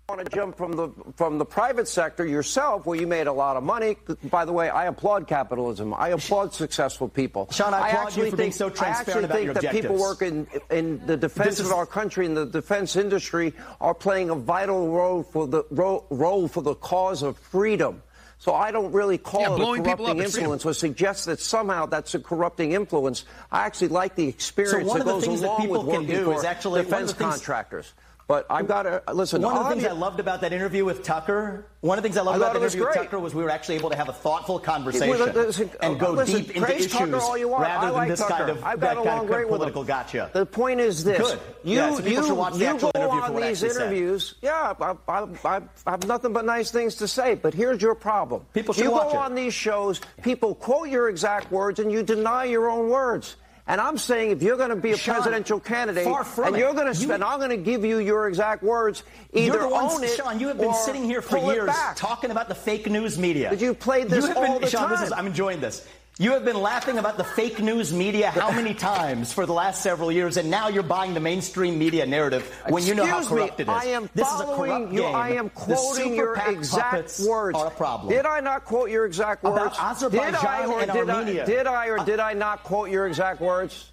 Want to jump from the from the private sector yourself, where you made a lot of money. By the way, I applaud capitalism. I applaud successful people. Sean, I applaud you actually for being think, so I actually about think your that people objectives. work in in the defense This is- of our country and the defense industry are playing a vital role for the ro- role for the cause of freedom. So I don't really call Yeah, it a corrupting up freedom. influence or suggest that somehow that's a corrupting influence. I actually like the experience one that of the goes things that along people with can working do for is actually- defense things- contractors. But I've got to listen. One of the things I loved about that interview with Tucker, one of the things I loved I about that interview with. Tucker was we were actually able to have a thoughtful conversation listen, and go listen, deep into issues Tucker all you want. rather I than this Tucker. kind of I've that kind of great political him. gotcha. The point is this: Good. you Yeah, so you, should watch the you actual go interview on these actually said. interviews. Yeah, I, I, I, I have nothing but nice things to say. But here's your problem: People should you go it. on these shows, people quote your exact words, and you deny your own words. And I'm saying if you're going to be a Sean, presidential candidate and you're going to You- spend, I'm going to give you your exact words. Either ones, own it, Sean. You have been sitting here for years talking about the fake news media. But you played this You have been- all the Sean, is, time. I'm enjoying this. You have been laughing about the fake news media how many times for the last several years, and now you're buying the mainstream media narrative when you know how Excuse corrupt me, it is. I am this is a corrupt you. game. I am quoting your exact words. Are a problem. Did I not quote your exact About words? Azerbaijan did I or and did Armenia. I? Did I or uh, did I not quote your exact words?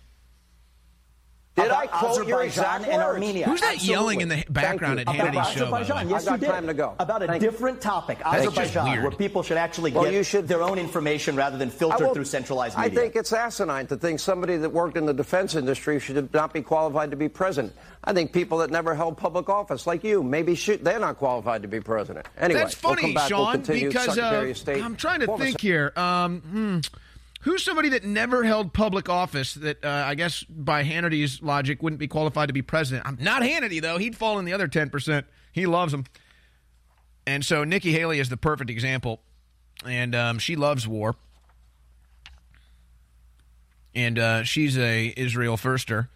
Did About I quote your Azerbaijan exact and words? Armenia. Who's that Absolutely. yelling in the background you. at About Hannity's show? Azerbaijan, yes, I've got you did. time to go. About a Thank you. different topic, That's just Azerbaijan, weird. where people should actually Well, get you should- their own information rather than I filtered through centralized media. I think it's asinine to think somebody that worked in the defense industry should not be qualified to be president. I think people that never held public office, like you, maybe should, they're not qualified to be president. Anyway, That's we'll funny, come back. We'll Sean, continue because Secretary uh, of State. I'm trying to think here. Um, hmm, who's somebody that never held public office that uh, I guess by Hannity's logic wouldn't be qualified to be president? I'm not Hannity though; he'd fall in the other ten percent. He loves him, and so Nikki Haley is the perfect example, and um, she loves war, and uh, she's a Israel firster.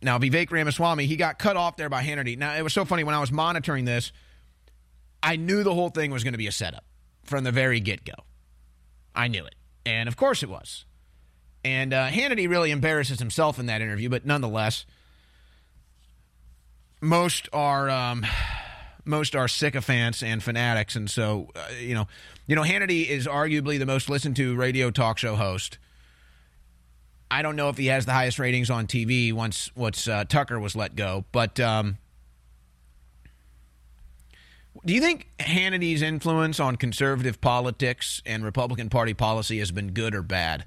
Now, Vivek Ramaswamy, he got cut off there by Hannity. Now, it was so funny when I was monitoring this, I knew the whole thing was going to be a setup from the very get go. I knew it. And of course it was. And uh, Hannity really embarrasses himself in that interview, but nonetheless, most are um, most are sycophants and fanatics, and so uh, you know, you know, Hannity is arguably the most listened to radio talk show host. I don't know if he has the highest ratings on TV once once uh, Tucker was let go, but um, do you think Hannity's influence on conservative politics and Republican Party policy has been good or bad?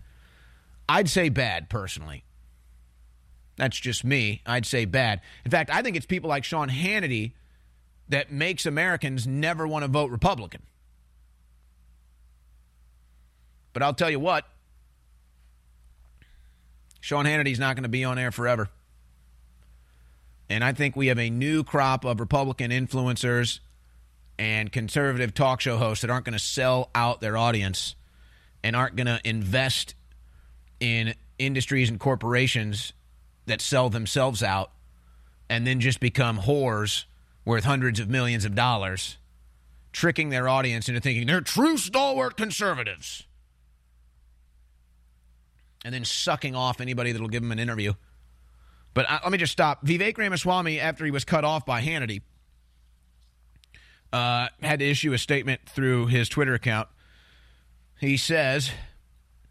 I'd say bad personally. That's just me. I'd say bad. In fact, I think it's people like Sean Hannity that makes Americans never want to vote Republican. But I'll tell you what, Sean Hannity's not going to be on air forever. And I think we have a new crop of Republican influencers and conservative talk show hosts that aren't going to sell out their audience and aren't going to invest in industries and corporations that sell themselves out and then just become whores worth hundreds of millions of dollars, tricking their audience into thinking they're true stalwart conservatives. And then sucking off anybody that'll give them an interview. But uh, let me just stop. Vivek Ramaswamy, after he was cut off by Hannity, uh, had to issue a statement through his Twitter account. He says,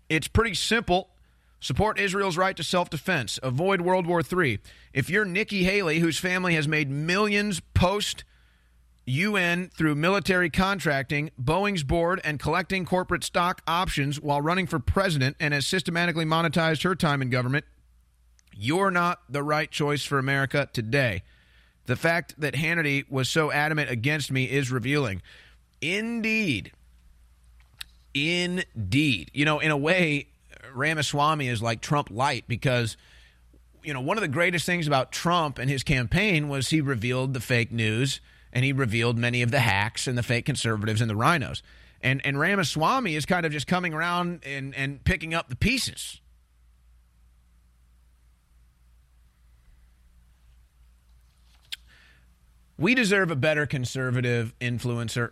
It's pretty simple Support Israel's right to self defense. Avoid World War III. If you're Nikki Haley, whose family has made millions post UN through military contracting, Boeing's board, and collecting corporate stock options while running for president and has systematically monetized her time in government, you're not the right choice for America today. The fact that Hannity was so adamant against me is revealing. Indeed. Indeed. You know, in a way, Ramaswamy is like Trump light because you know one of the greatest things about Trump and his campaign was he revealed the fake news and he revealed many of the hacks and the fake conservatives and the rhinos. And and Ramaswamy is kind of just coming around and, and picking up the pieces. We deserve a better conservative influencer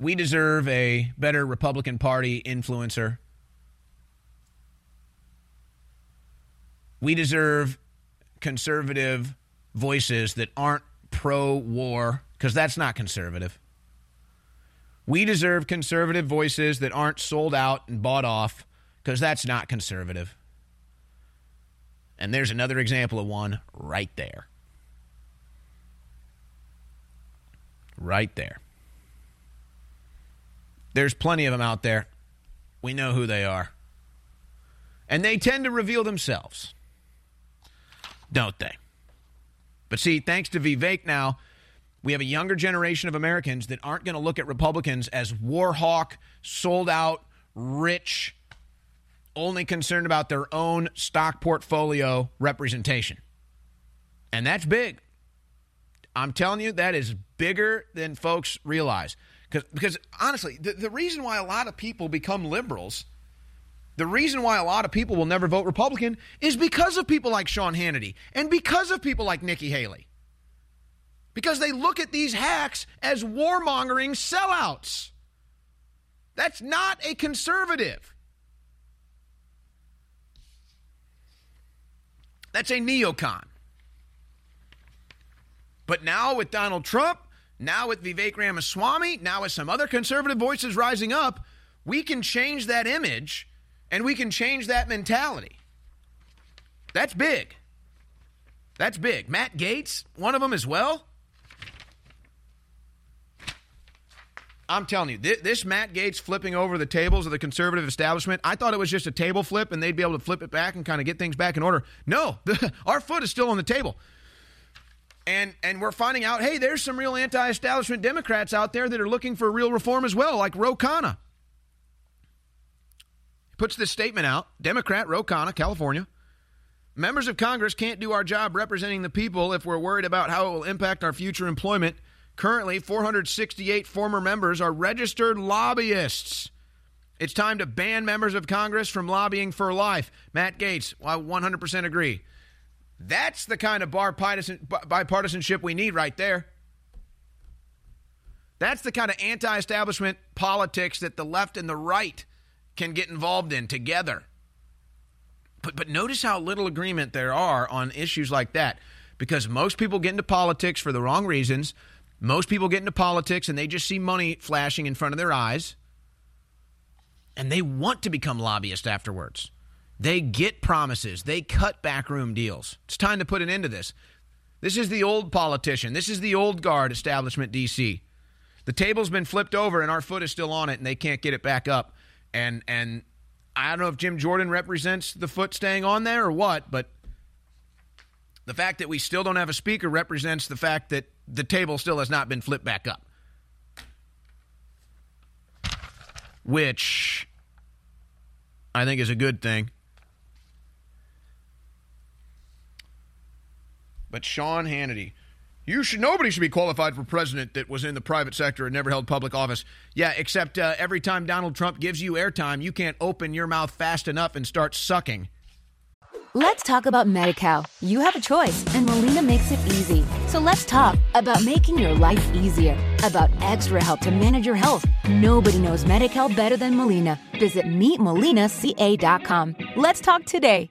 we deserve a better Republican Party influencer. We deserve conservative voices that aren't pro war, because that's not conservative. We deserve conservative voices that aren't sold out and bought off, because that's not conservative. And there's another example of one right there. Right there. There's plenty of them out there. We know who they are. And they tend to reveal themselves, don't they? But see, thanks to Vivek now, we have a younger generation of Americans that aren't going to look at Republicans as war hawk, sold out, rich, only concerned about their own stock portfolio representation. And that's big. I'm telling you, that is bigger than folks realize. Because, honestly, the, the reason why a lot of people become liberals, the reason why a lot of people will never vote Republican is because of people like Sean Hannity and because of people like Nikki Haley. Because they look at these hacks as warmongering sellouts. That's not a conservative. That's a neocon. But now with Donald Trump, now with Vivek Ramaswamy, now with some other conservative voices rising up, we can change that image and we can change that mentality. That's big. That's big. Matt Gaetz, one of them as well. I'm telling you, this Matt Gaetz flipping over the tables of the conservative establishment, I thought it was just a table flip and they'd be able to flip it back and kind of get things back in order. No, the, our foot is still on the table. And and we're finding out, hey, there's some real anti-establishment Democrats out there that are looking for real reform as well, like Ro Khanna. Puts this statement out, Democrat Ro Khanna, California. Members of Congress can't do our job representing the people if we're worried about how it will impact our future employment. Currently, 468 former members are registered lobbyists It's time to ban members of Congress from lobbying for life. Matt Gaetz, I 100% agree. That's the kind of bipartisanship we need right there. That's the kind of anti establishment politics that the left and the right can get involved in together. But, but notice how little agreement there are on issues like that because most people get into politics for the wrong reasons. Most people get into politics and they just see money flashing in front of their eyes and they want to become lobbyists afterwards. They get promises, they cut backroom deals. It's time to put an end to this. This is the old politician. This is the old guard establishment DC. The table's been flipped over and our foot is still on it and they can't get it back up. And and I don't know if Jim Jordan represents the foot staying on there or what, but the fact that we still don't have a speaker represents the fact that the table still has not been flipped back up. Which I think is a good thing. But Sean Hannity, you should nobody should be qualified for president that was in the private sector and never held public office. Yeah, except uh, every time Donald Trump gives you airtime, you can't open your mouth fast enough and start sucking. Let's talk about MediCal. You have a choice, and Molina makes it easy. So let's talk about making your life easier, about extra help to manage your health. Nobody knows MediCal better than Molina. Visit meetmolinaca.com. Let's talk today.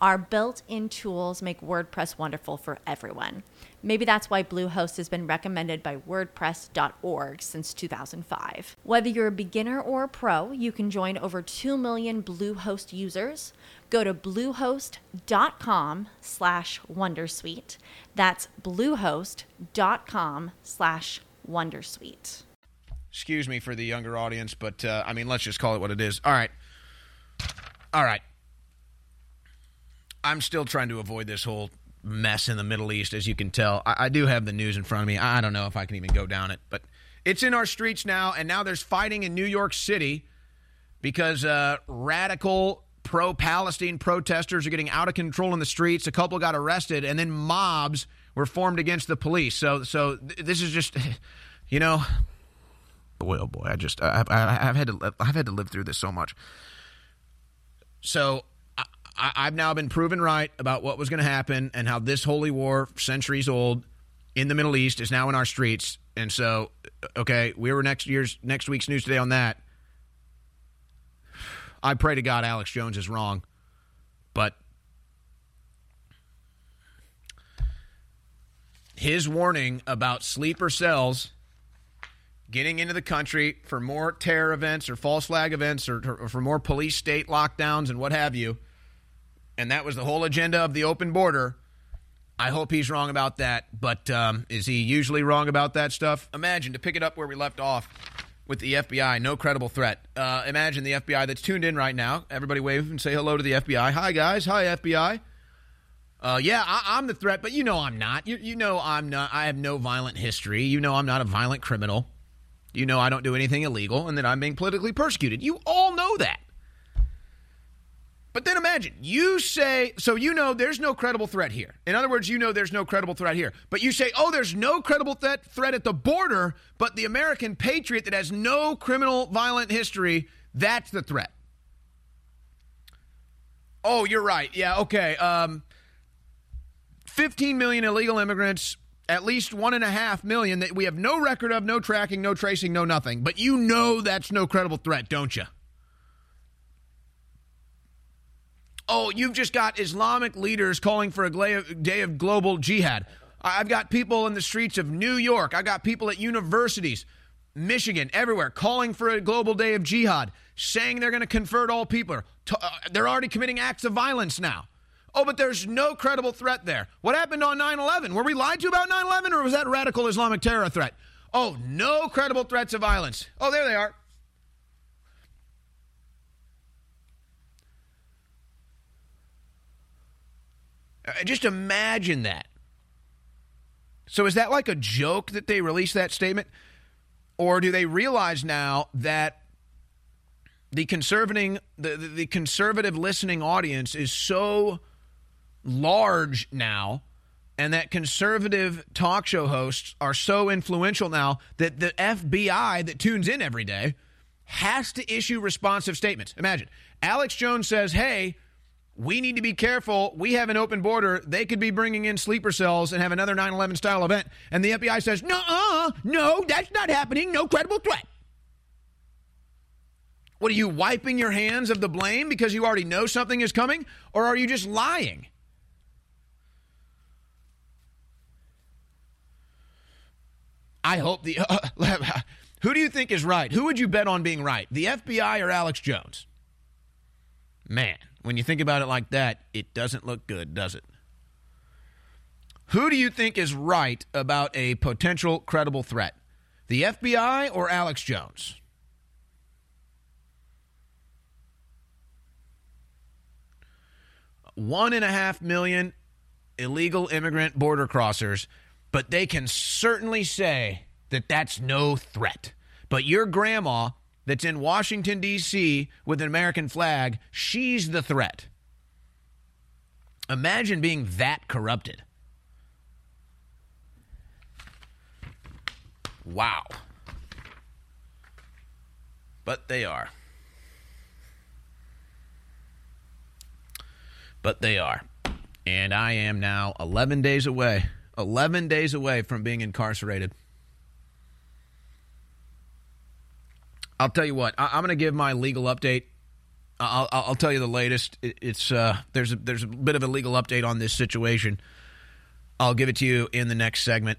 Our built in tools make WordPress wonderful for everyone. Maybe that's why Bluehost has been recommended by WordPress.org since 2005. Whether you're a beginner or a pro, you can join over 2 million Bluehost users. Go to bluehost.com slash Wondersuite. That's bluehost.com slash Wondersuite. Excuse me for the younger audience, but uh, I mean, let's just call it what it is. All right. All right. I'm still trying to avoid this whole mess in the Middle East, as you can tell. I, I, do have the news in front of me. I don't know if I can even go down it, but it's in our streets now, and now there's fighting in New York City because uh, radical pro Palestine protesters are getting out of control in the streets. A couple got arrested, and then mobs were formed against the police. So, so th- this is just, you know, boy, oh boy, I just, I, I, I've had to, I've had to live through this so much. So I, have now been proven right about what was going to happen and how this holy war, centuries old, in the Middle East, is now in our streets. And so, okay, we were next year's next week's news today on that. I pray to God Alex Jones is wrong, but his warning about sleeper cells getting into the country for more terror events or false flag events or, or for more police state lockdowns and what have you and that was the whole agenda of the open border. I hope he's wrong about that, but um, is he usually wrong about that stuff? Imagine to pick it up where we left off with the FBI, no credible threat. Uh, imagine the FBI that's tuned in right now. Everybody wave and say hello to the FBI. Hi, guys. Hi, FBI. Uh, yeah, I, am the threat, but you know I'm not. You, you know I'm not. I have no violent history. You know I'm not a violent criminal. You know I don't do anything illegal and that I'm being politically persecuted. You all know that. But then imagine you say, so you know there's no credible threat here. In other words, you know there's no credible threat here. But you say, oh, there's no credible threat, threat at the border, but the American patriot that has no criminal violent history, that's the threat. Oh, you're right. Yeah, okay. Um, 15 million illegal immigrants, at least one and a half million that we have no record of, no tracking, no tracing, no nothing. But you know that's no credible threat, don't you? Oh, you've just got Islamic leaders calling for a day of global jihad. I've got people in the streets of New York. I've got people at universities. Michigan, everywhere, calling for a global day of jihad, saying they're going to convert all people. Uh, they're already committing acts of violence now. Oh, but there's no credible threat there. What happened on 9 11? Were we lied to about 9 11 or was that radical Islamic terror threat? Oh, no credible threats of violence. Oh, there they are. Uh, just imagine that. So is that like a joke that they released that statement? Or do they realize now that the conservative the, the conservative listening audience is so large now and that conservative talk show hosts are so influential now that the FBI that tunes in every day has to issue responsive statements. Imagine Alex Jones says, "Hey, we need to be careful. We have an open border. They could be bringing in sleeper cells and have another 9 11 style event. And the FBI says, no, no, that's not happening. No credible threat. What are you wiping your hands of the blame because you already know something is coming? Or are you just lying? I hope the. Uh, who do you think is right? Who would you bet on being right? The FBI or Alex Jones? Man when you think about it like that, it doesn't look good, does it? Who do you think is right about a potential credible threat? The FBI or Alex Jones? One and a half million illegal immigrant border crossers, but they can certainly say that that's no threat. But your grandma that's in Washington, D.C. with an American flag, she's the threat. Imagine being that corrupted. Wow. But they are. But they are. And I am now 11 days away, 11 days away from being incarcerated. I'll tell you what. I, am going to give my legal update. I'll, I'll, tell you the latest. it's uh, there's a, there's a bit of a legal update on this situation. I'll give it to you in the next segment.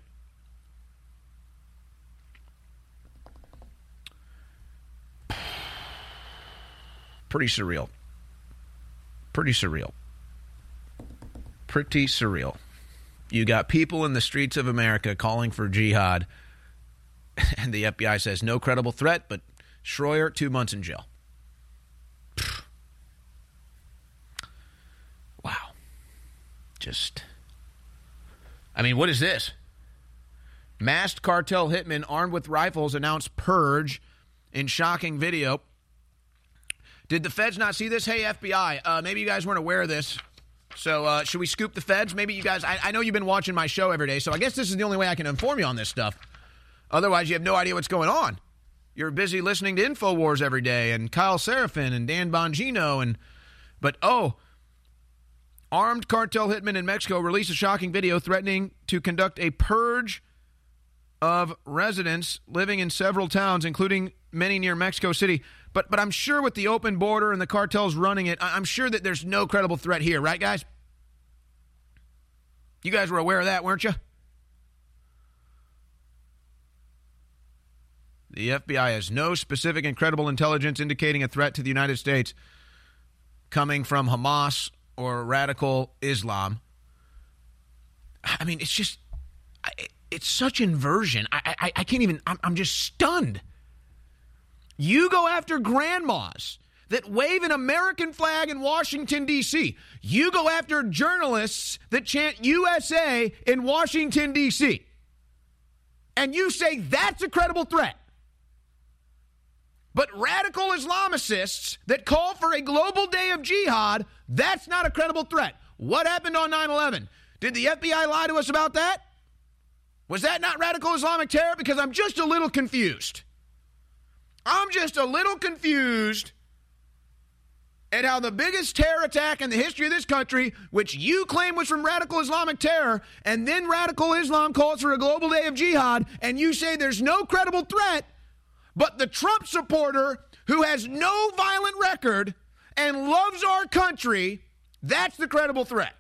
Pretty surreal. Pretty surreal. Pretty surreal. You got people in the streets of America calling for jihad, and the FBI says no credible threat, but Shroyer, two months in jail. Wow. Just. I mean, what is this? Masked cartel hitmen armed with rifles announced purge in shocking video. Did the feds not see this? Hey, FBI, uh, maybe you guys weren't aware of this. So, uh, should we scoop the feds? Maybe you guys, I, I know you've been watching my show every day, so I guess this is the only way I can inform you on this stuff. Otherwise, you have no idea what's going on. You're busy listening to InfoWars every day and Kyle Seraphin and Dan Bongino and but oh, armed cartel hitmen in Mexico released a shocking video threatening to conduct a purge of residents living in several towns, including many near Mexico City. But but I'm sure with the open border and the cartels running it, I'm sure that there's no credible threat here, right, guys? You guys were aware of that, weren't you? The FBI has no specific and credible intelligence indicating a threat to the United States coming from Hamas or radical Islam. I mean, it's just, it's such inversion. I, I, I can't even, I'm, I'm just stunned. You go after grandmas that wave an American flag in Washington, D.C. You go after journalists that chant USA in Washington, D.C. And you say that's a credible threat. But radical Islamicists that call for a global day of jihad, that's not a credible threat. What happened on 9 11? Did the FBI lie to us about that? Was that not radical Islamic terror? Because I'm just a little confused. I'm just a little confused at how the biggest terror attack in the history of this country, which you claim was from radical Islamic terror, and then radical Islam calls for a global day of jihad, and you say there's no credible threat but the Trump supporter who has no violent record and loves our country, that's the credible threat.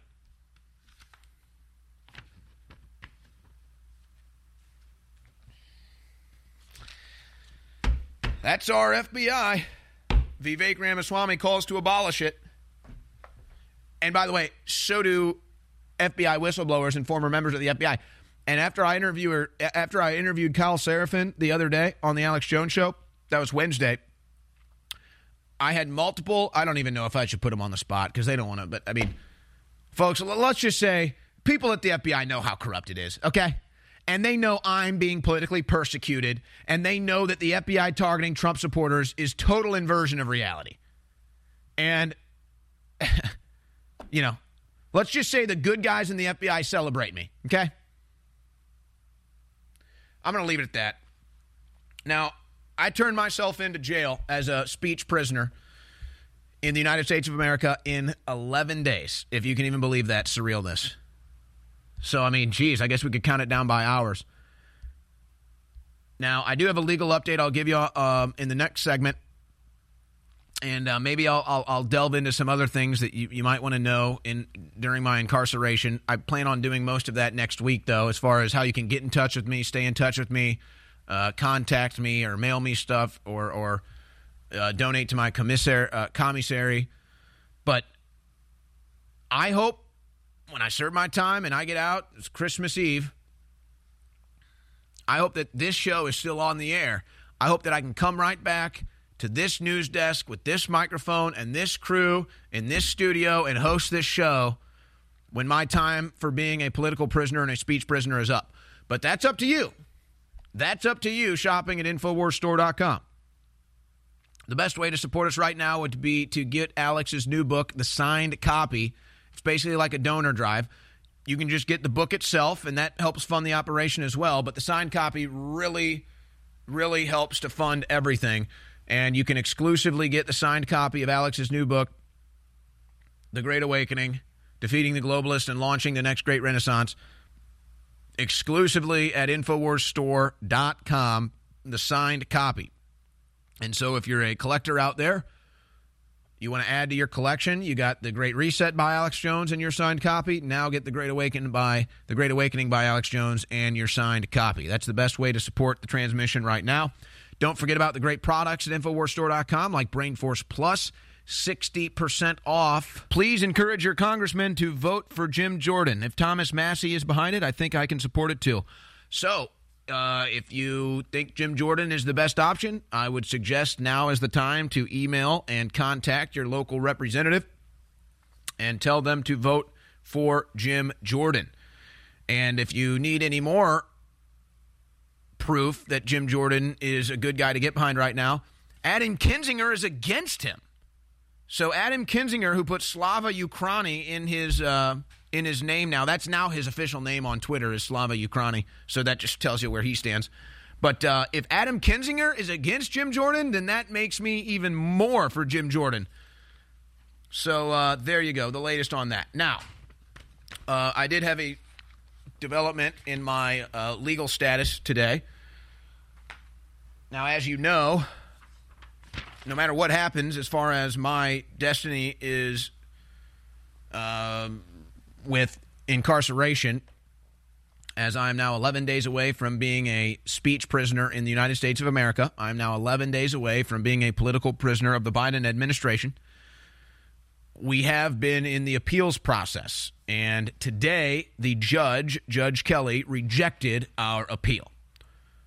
That's our FBI. Vivek Ramaswamy calls to abolish it. And by the way, so do FBI whistleblowers and former members of the FBI. And after I interviewed after I interviewed Kyle Seraphin the other day on the Alex Jones show, that was Wednesday. I had multiple. I don't even know if I should put them on the spot because they don't want to. But I mean, folks, let's just say people at the FBI know how corrupt it is. Okay, and they know I'm being politically persecuted, and they know that the FBI targeting Trump supporters is total inversion of reality. And, you know, let's just say the good guys in the FBI celebrate me, okay? I'm going to leave it at that. Now, I turned myself into jail as a speech prisoner in the United States of America in 11 days, if you can even believe that surrealness. So, I mean, geez, I guess we could count it down by hours. Now, I do have a legal update I'll give you um, in the next segment. And uh, maybe I'll, I'll, I'll, delve into some other things that you, you might want to know in during my incarceration. I plan on doing most of that next week, though, as far as how you can get in touch with me, stay in touch with me, uh, contact me, or mail me stuff, or, or uh, donate to my commissary, uh, commissary. But I hope when I serve my time and I get out, it's Christmas Eve. I hope that this show is still on the air. I hope that I can come right back to this news desk with this microphone and this crew in this studio and host this show when my time for being a political prisoner and a speech prisoner is up. But that's up to you. That's up to you shopping at InfoWarsStore.com. The best way to support us right now would be to get Alex's new book, the signed copy it's basically like a donor drive. You can just get the book itself, and that helps fund the operation as well. But the signed copy really, really helps to fund everything. And you can exclusively get the signed copy of Alex's new book, The Great Awakening Defeating the Globalists and Launching the Next Great Renaissance, exclusively at InfoWarsStore.com, the signed copy. And so if you're a collector out there, you want to add to your collection? You got the Great Reset by Alex Jones and your signed copy. Now get the Great Awakening by the Great Awakening by Alex Jones and your signed copy. That's the best way to support the transmission right now. Don't forget about the great products at InfoWarsStore.com like BrainForce Plus. 60% off. Please encourage your congressman to vote for Jim Jordan. If Thomas Massie is behind it, I think I can support it too. So, uh, if you think Jim Jordan is the best option, I would suggest now is the time to email and contact your local representative and tell them to vote for Jim Jordan. And if you need any more proof that Jim Jordan is a good guy to get behind right now, Adam Kinzinger is against him. So Adam Kinzinger, who put Slava Ukraini in his uh, in his name now. That's now his official name on Twitter is Slava Ukraini. So that just tells you where he stands. But uh, if Adam Kinzinger is against Jim Jordan, then that makes me even more for Jim Jordan. So uh, there you go, the latest on that. Now, uh, I did have a development in my uh, legal status today. Now, as you know, no matter what happens, as far as my destiny is um, with incarceration, as I am now 11 days away from being a speech prisoner in the United States of America. I'm now 11 days away from being a political prisoner of the Biden administration. We have been in the appeals process, and today the judge, Judge Kelly, rejected our appeal.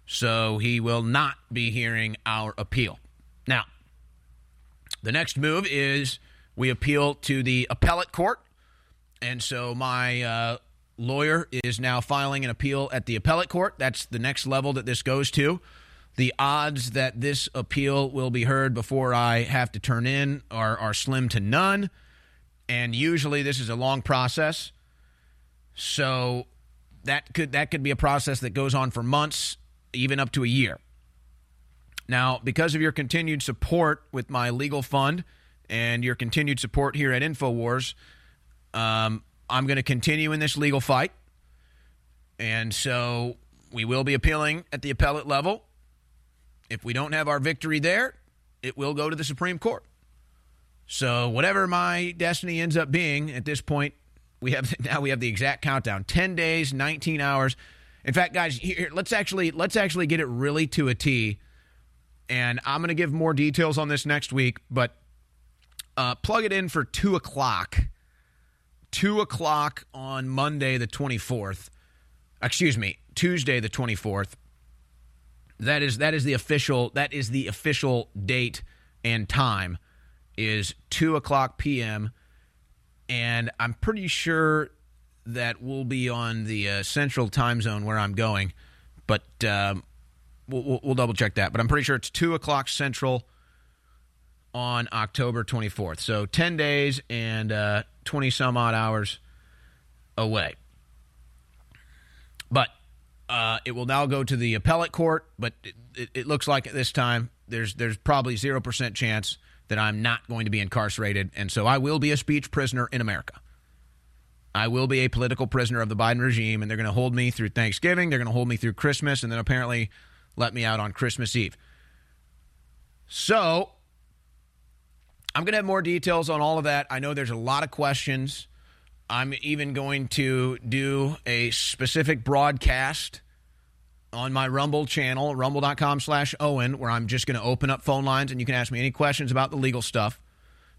So he will not be hearing our appeal. Now, the next move is we appeal to the appellate court and so my uh, lawyer is now filing an appeal at the appellate court. That's the next level that this goes to. The odds that this appeal will be heard before I have to turn in are, are slim to none. And usually this is a long process. So that could that could be a process that goes on for months, even up to a year. Now, because of your continued support with my legal fund and your continued support here at InfoWars, um, I'm going to continue in this legal fight. And so we will be appealing at the appellate level. If we don't have our victory there, it will go to the Supreme Court. So whatever my destiny ends up being at this point, we have now we have the exact countdown: ten days, nineteen hours. In fact, guys, here let's actually let's actually get it really to a T. And I'm going to give more details on this next week, but uh, plug it in for 2 o'clock. 2 o'clock on Monday, the 24th. Excuse me, Tuesday, the 24th. That is that is the official that is the official date and time is 2 o'clock p.m. And I'm pretty sure that we'll be on the uh, central time zone where I'm going, but um, we'll, we'll, double check that. But I'm pretty sure it's 2 o'clock central on October 24th. So 10 days and uh, 20 some odd hours away. But uh, it will now go to the appellate court, but it, it, it looks like at this time there's there's probably 0% chance that I'm not going to be incarcerated. And so I will be a speech prisoner in America. I will be a political prisoner of the Biden regime, and they're going to hold me through Thanksgiving. They're going to hold me through Christmas, and then apparently let me out on Christmas Eve. So I'm going to have more details on all of that. I know there's a lot of questions. I'm even going to do a specific broadcast on my Rumble channel, rumble.com slash Owen, where I'm just going to open up phone lines and you can ask me any questions about the legal stuff.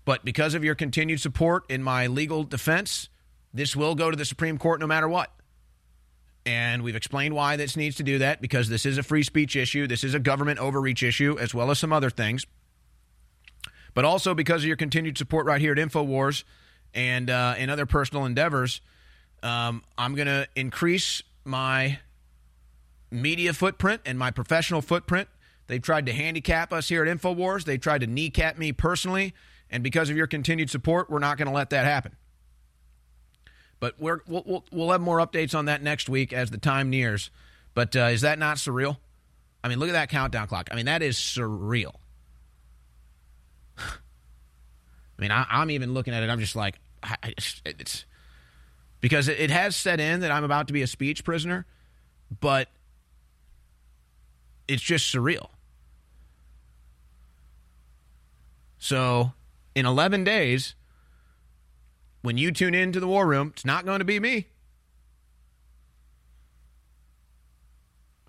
But because of your continued support in my legal defense, this will go to the Supreme Court no matter what. And we've explained why this needs to do that because this is a free speech issue. This is a government overreach issue, as well as some other things. But also because of your continued support right here at InfoWars and uh, in other personal endeavors, um, I'm going to increase my media footprint and my professional footprint. They've tried to handicap us here at InfoWars. They've tried to kneecap me personally. And because of your continued support, we're not going to let that happen. But we're, we'll, we'll, we'll, have more updates on that next week as the time nears. But uh, is that not surreal? I mean, look at that countdown clock. I mean, that is surreal. I mean, I, am even looking at it. I'm just like, I, it's because it has set in that I'm about to be a speech prisoner, but it's just surreal. So, in 11 days, when you tune into the war room, it's not going to be me.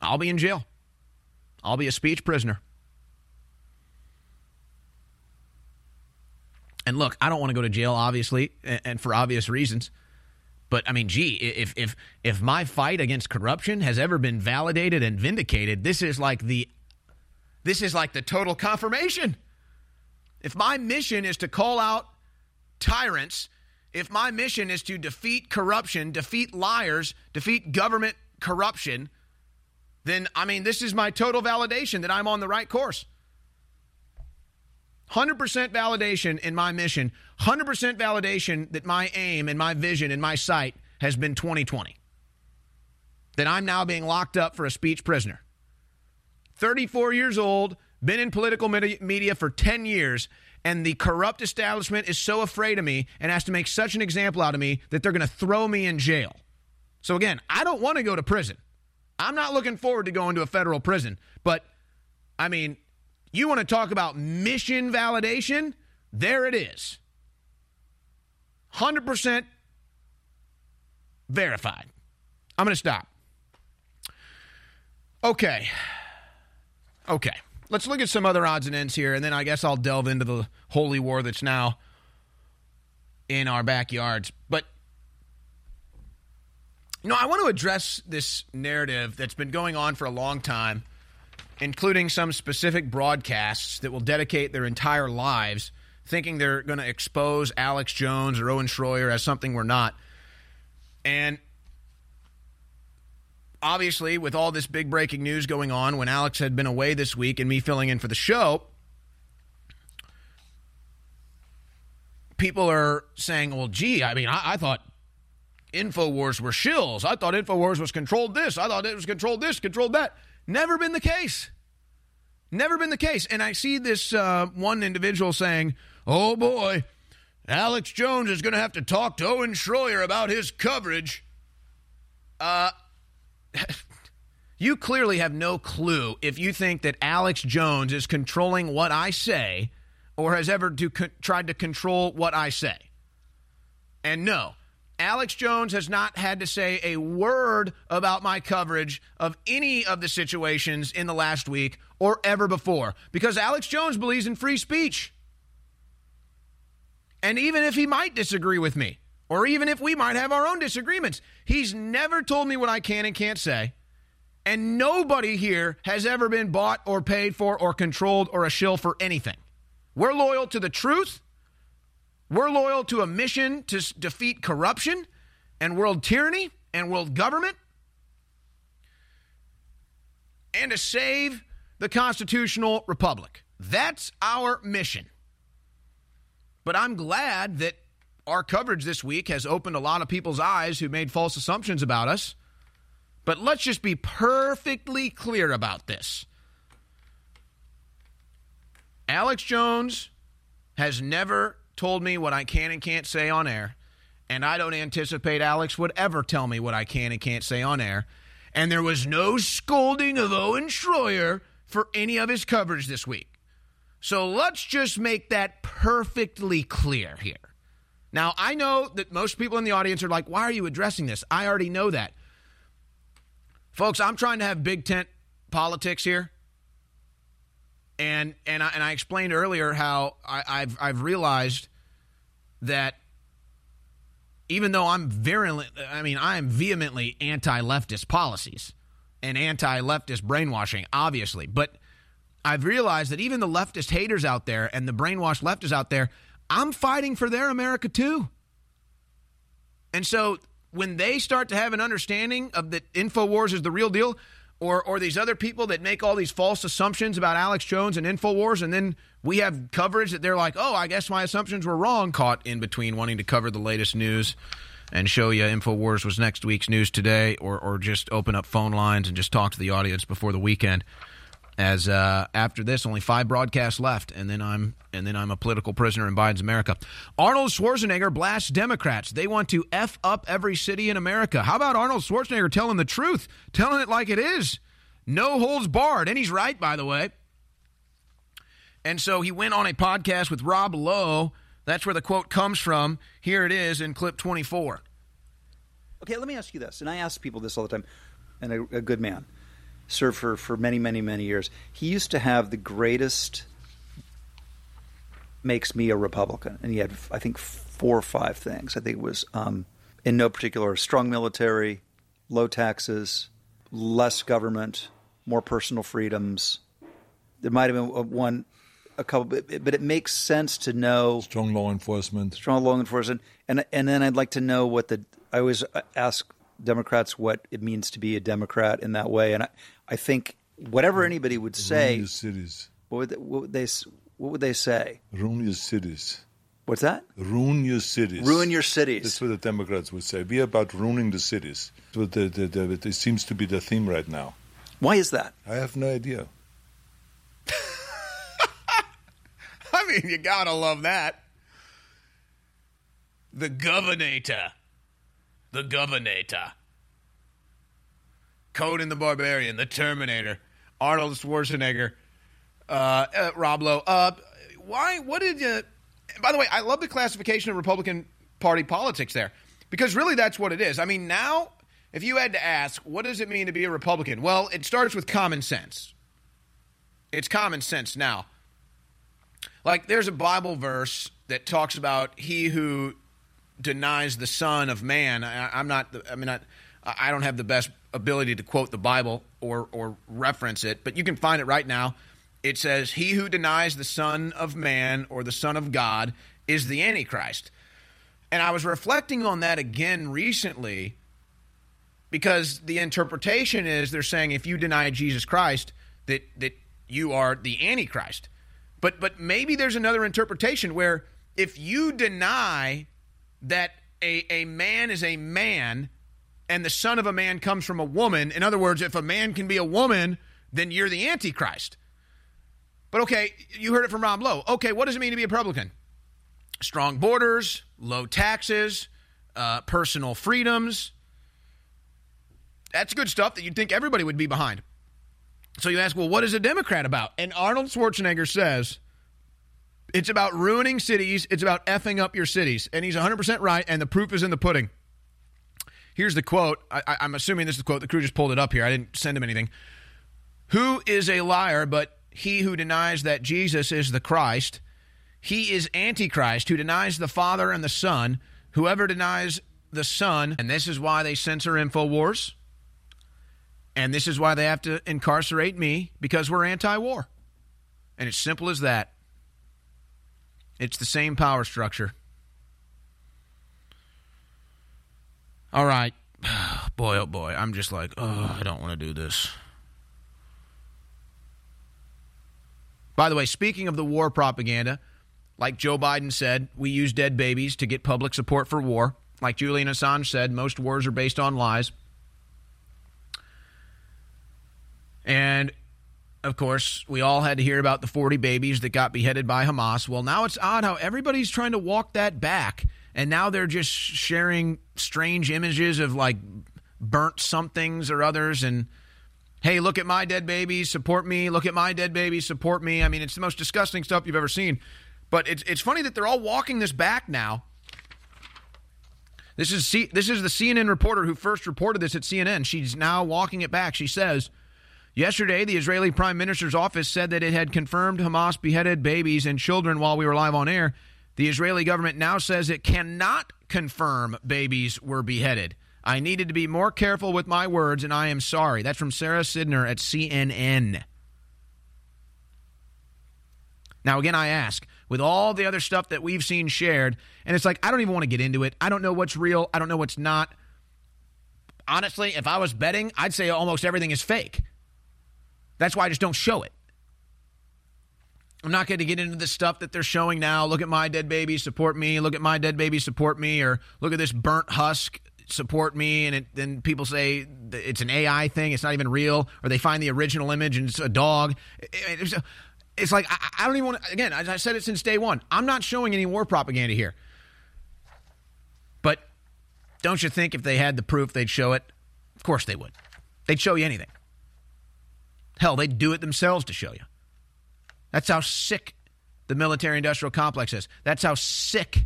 I'll be in jail. I'll be a speech prisoner. And look, I don't want to go to jail, obviously, and for obvious reasons. But I mean, gee, if if if my fight against corruption has ever been validated and vindicated, this is like the this is like the total confirmation. If my mission is to call out tyrants, if my mission is to defeat corruption, defeat liars, defeat government corruption, then I mean, this is my total validation that I'm on the right course. 100% validation in my mission, 100% validation that my aim and my vision and my sight has been 2020. That I'm now being locked up for a speech prisoner. 34 years old, been in political media for 10 years, and the corrupt establishment is so afraid of me and has to make such an example out of me that they're going to throw me in jail. So, again, I don't want to go to prison. I'm not looking forward to going to a federal prison, but I mean, you want to talk about mission validation? There it is. 100% verified. I'm going to stop. Okay. Okay. Let's look at some other odds and ends here, and then I guess I'll delve into the holy war that's now in our backyards. But, you know, I want to address this narrative that's been going on for a long time including some specific broadcasts that will dedicate their entire lives thinking they're going to expose Alex Jones or Owen Shroyer as something we're not. And obviously, with all this big breaking news going on, when Alex had been away this week and me filling in for the show, people are saying, well, gee, I mean, I, I thought InfoWars were shills. I thought InfoWars was controlled this. I thought it was controlled this, controlled that. Never been the case. Never been the case. And I see this uh, one individual saying, oh boy, Alex Jones is going to have to talk to Owen Shroyer about his coverage. Uh, you clearly have no clue if you think that Alex Jones is controlling what I say or has ever to tried to control what I say. And no, Alex Jones has not had to say a word about my coverage of any of the situations in the last week or ever before because Alex Jones believes in free speech. And even if he might disagree with me, or even if we might have our own disagreements, he's never told me what I can and can't say. And nobody here has ever been bought or paid for or controlled or a shill for anything. We're loyal to the truth. We're loyal to a mission to defeat corruption and world tyranny and world government and to save the constitutional republic. That's our mission. But I'm glad that our coverage this week has opened a lot of people's eyes who made false assumptions about us. But let's just be perfectly clear about this. Alex Jones has never told me what I can and can't say on air, and I don't anticipate Alex would ever tell me what I can and can't say on air. And there was no scolding of Owen Shroyer for any of his coverage this week. So let's just make that perfectly clear here. Now, I know that most people in the audience are like, why are you addressing this? I already know that. Folks, I'm trying to have big tent politics here. And and I, and I explained earlier how I, I've I've realized that even though I'm virulent, I mean I am vehemently anti-leftist policies and anti-leftist brainwashing, obviously, but I've realized that even the leftist haters out there and the brainwashed leftists out there, I'm fighting for their America too. And so when they start to have an understanding of that InfoWars is the real deal, or or these other people that make all these false assumptions about Alex Jones and InfoWars, and then we have coverage that they're like, oh, I guess my assumptions were wrong, caught in between wanting to cover the latest news and show you InfoWars was next week's news today, or or just open up phone lines and just talk to the audience before the weekend as uh, after this only five broadcasts left and then i'm and then i'm a political prisoner in biden's america. Arnold schwarzenegger blasts democrats. They want to f up every city in america. How about arnold schwarzenegger telling the truth telling it like it is? No holds barred. And he's right by the way. And so he went on a podcast with rob lowe. That's where the quote comes from. Here it is in clip 24 Okay, let me ask you this, and I ask people this all the time, and a, a good man served for, for many, many, many years. He used to have the greatest makes me a Republican, and he had, I think, four or five things. I think it was, um, in no particular, strong military, low taxes, less government, more personal freedoms. There might have been one, a couple, but, but it makes sense to know strong law enforcement, strong law enforcement, and and then I'd like to know what the I always ask Democrats what it means to be a Democrat in that way, and I, I think whatever anybody would say, ruin your cities. What would they, what would they what would they say? Ruin your cities. What's that? Ruin your cities. Ruin your cities. That's what the Democrats would say. We are about ruining the cities. That's the, the, the, it seems to be the theme right now. Why is that? I have no idea. I mean, you gotta love that. The Governator. The Governator. Conan the Barbarian, the Terminator, Arnold Schwarzenegger, uh, uh, Rob Lowe. Uh, why? What did you? By the way, I love the classification of Republican Party politics there because really that's what it is. I mean, now if you had to ask, what does it mean to be a Republican? Well, it starts with common sense. It's common sense now. Like there's a Bible verse that talks about he who denies the Son of Man. I, am not. I mean, I, I don't have the best ability to quote the Bible or or reference it, but you can find it right now. It says, "He who denies the Son of Man or the Son of God is the Antichrist." And I was reflecting on that again recently because the interpretation is they're saying if you deny Jesus Christ that that you are the Antichrist. But but maybe there's another interpretation where if you deny that a, a man is a man and the son of a man comes from a woman, in other words, if a man can be a woman, then you're the Antichrist. But okay, you heard it from Rob Lowe. Okay, what does it mean to be a Republican? Strong borders, low taxes, uh, personal freedoms. That's good stuff that you'd think everybody would be behind. So you ask, well, what is a Democrat about? And Arnold Schwarzenegger says it's about ruining cities, it's about effing up your cities. And he's 100% right, and the proof is in the pudding. Here's the quote. I, am assuming this is the quote. The crew just pulled it up here. I didn't send him anything. Who is a liar but he who denies that Jesus is the Christ? He is Antichrist, who denies the Father and the Son. Whoever denies the Son, and this is why they censor InfoWars, and this is why they have to incarcerate me, because we're anti war. And it's simple as that. It's the same power structure. All right. Boy, oh boy. I'm just like, oh, I don't want to do this. By the way, speaking of the war propaganda, like Joe Biden said, we use dead babies to get public support for war. Like Julian Assange said, most wars are based on lies. And of course, we all had to hear about the 40 babies that got beheaded by Hamas. Well, now it's odd how everybody's trying to walk that back. And now they're just sharing strange images of like burnt somethings or others. And hey, look at my dead babies, support me. Look at my dead babies, support me. I mean, it's the most disgusting stuff you've ever seen. But it's, it's funny that they're all walking this back now. This is C- this is the CNN reporter who first reported this at CNN. She's now walking it back. She says Yesterday, the Israeli Prime Minister's office said that it had confirmed Hamas beheaded babies and children while we were live on air. The Israeli government now says it cannot confirm babies were beheaded. I needed to be more careful with my words, and I am sorry. That's from Sara Sidner at CNN. Now, again, I ask, with all the other stuff that we've seen shared, and it's like, I don't even want to get into it. I don't know what's real. I don't know what's not. Honestly, if I was betting, I'd say almost everything is fake. That's why I just don't show it. I'm not going to get into the stuff that they're showing now. Look at my dead baby, support me. Look at my dead baby, support me. Or look at this burnt husk, support me. And then people say it's an AI thing. It's not even real. Or they find the original image and it's a dog. It's, it's like, I, I don't even want to, again, as I said it since day one, I'm not showing any war propaganda here. But don't you think if they had the proof, they'd show it? Of course they would. They'd show you anything. Hell, they'd do it themselves to show you. That's how sick the military industrial complex is. That's how sick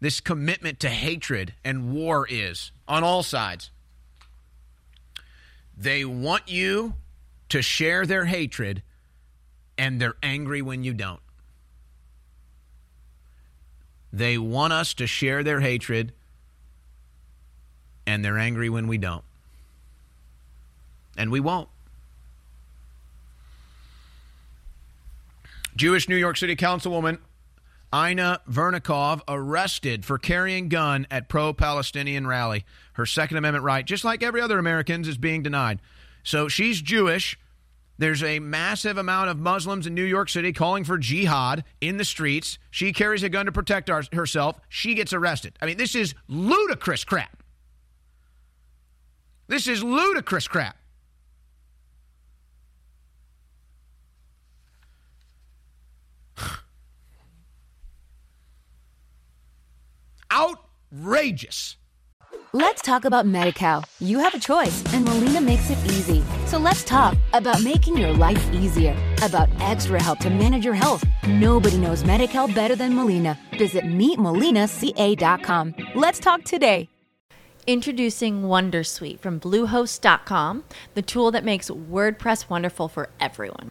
this commitment to hatred and war is on all sides. They want you to share their hatred, and they're angry when you don't. They want us to share their hatred, and they're angry when we don't. And we won't. Jewish New York City Councilwoman Inna Vernikov arrested for carrying gun at pro-Palestinian rally. Her Second Amendment right, just like every other American's, is being denied. So she's Jewish. There's a massive amount of Muslims in New York City calling for jihad in the streets. She carries a gun to protect our, herself. She gets arrested. I mean, this is ludicrous crap. This is ludicrous crap. Outrageous. Let's talk about MediCal. You have a choice, and Molina makes it easy. So let's talk about making your life easier, about extra help to manage your health. Nobody knows MediCal better than Molina. Visit meetmolinaca.com. Let's talk today. Introducing Wondersuite from Bluehost.com, the tool that makes WordPress wonderful for everyone.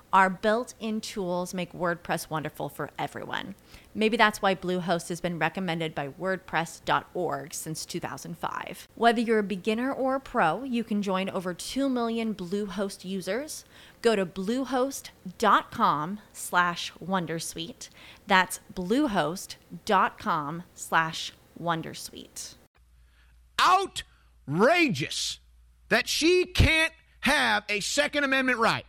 Our built in tools make WordPress wonderful for everyone. Maybe that's why Bluehost has been recommended by WordPress.org since 2005. Whether you're a beginner or a pro, you can join over 2 million Bluehost users. Go to bluehost.com slash Wondersuite. That's bluehost.com slash Wondersuite. Outrageous that she can't have a Second Amendment right.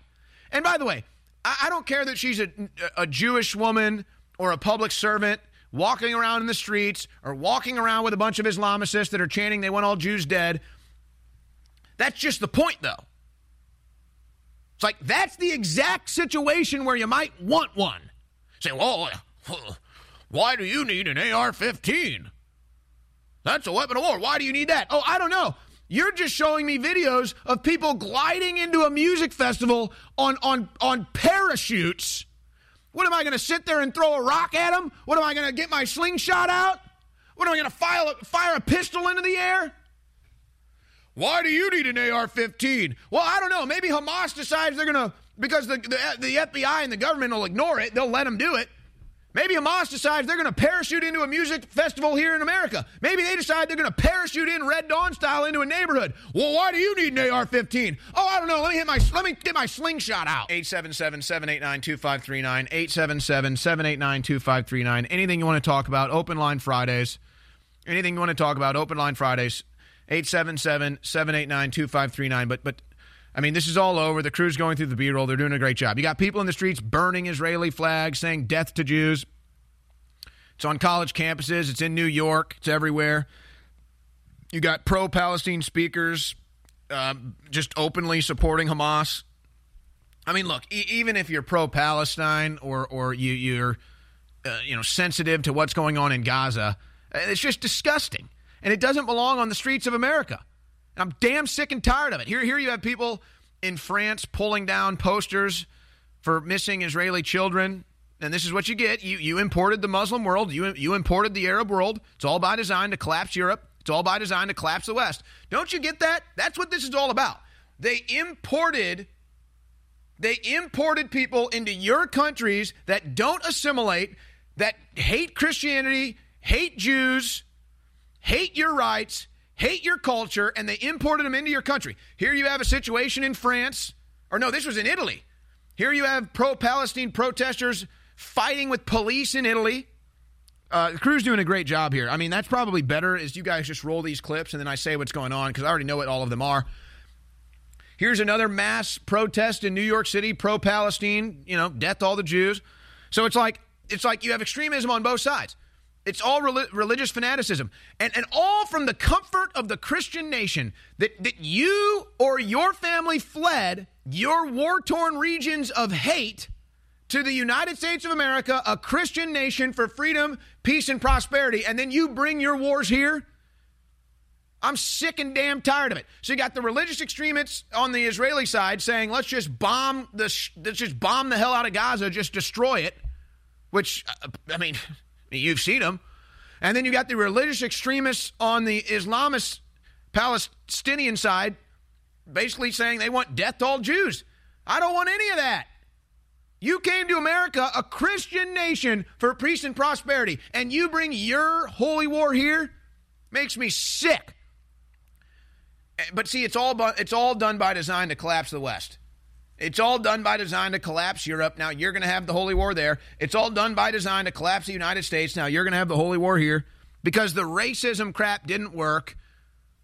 And by the way, I, I don't care that she's a, a Jewish woman or a public servant walking around in the streets or walking around with a bunch of Islamicists that are chanting they want all Jews dead. That's just the point, though. It's like that's the exact situation where you might want one. Say, well, why do you need an AR 15? That's a weapon of war. Why do you need that? Oh, I don't know. You're just showing me videos of people gliding into a music festival on, on, on parachutes. What am I going to sit there and throw a rock at them? What am I going to get my slingshot out? What am I going to fire, fire a pistol into the air? Why do you need an AR 15? Well, I don't know. Maybe Hamas decides they're going to, because the, the, the FBI and the government will ignore it, they'll let them do it. Maybe Hamas decides they're going to parachute into a music festival here in America. Maybe they decide they're going to parachute in Red Dawn style into a neighborhood. Well, why do you need an AR-15? Oh, I don't know. Let me hit my let me get my slingshot out. 877-789-2539. 877-789-2539. Anything you want to talk about? Open line Fridays. Anything you want to talk about? Open line Fridays. 877-789-2539. But but I mean, this is all over. The crew's going through the B roll. They're doing a great job. You got people in the streets burning Israeli flags, saying death to Jews. It's on college campuses, it's in New York, it's everywhere. You got pro Palestine speakers uh, just openly supporting Hamas. I mean, look, e- even if you're pro Palestine or, or you, you're uh, you know, sensitive to what's going on in Gaza, uh, it's just disgusting. And it doesn't belong on the streets of America. I'm damn sick and tired of it. Here, here you have people in France pulling down posters for missing Israeli children. And this is what you get. You, you imported the Muslim world. You, you imported the Arab world. It's all by design to collapse Europe. It's all by design to collapse the West. Don't you get that? That's what this is all about. They imported they imported people into your countries that don't assimilate, that hate Christianity, hate Jews, hate your rights, hate your culture, and they imported them into your country. Here you have a situation in France, or no, this was in Italy. Here you have pro Palestine protesters fighting with police in Italy. Uh, the crew's doing a great job here. I mean, that's probably better is you guys just roll these clips and then I say what's going on because I already know what all of them are. Here's another mass protest in New York City, pro Palestine, you know, death all the Jews. So it's like it's like you have extremism on both sides. It's all religious fanaticism. And, and all from the comfort of the Christian nation that, that you or your family fled your war torn regions of hate to the United States of America, a Christian nation for freedom, peace, and prosperity, and then you bring your wars here. I'm sick and damn tired of it. So you got the religious extremists on the Israeli side saying, "Let's just bomb the let's just bomb the hell out of Gaza, just destroy it." Which uh, I mean, You've seen them. And then you got the religious extremists on the Islamist Palestinian side basically saying they want death to all Jews. I don't want any of that. You came to America, a Christian nation, for peace and prosperity, and you bring your holy war here? Makes me sick. Eh, but see, it's all it's all done by design to collapse the West. It's all done by design to collapse Europe. Now you're going to have the Holy War there. It's all done by design to collapse the United States. Now you're going to have the Holy War here because the racism crap didn't work.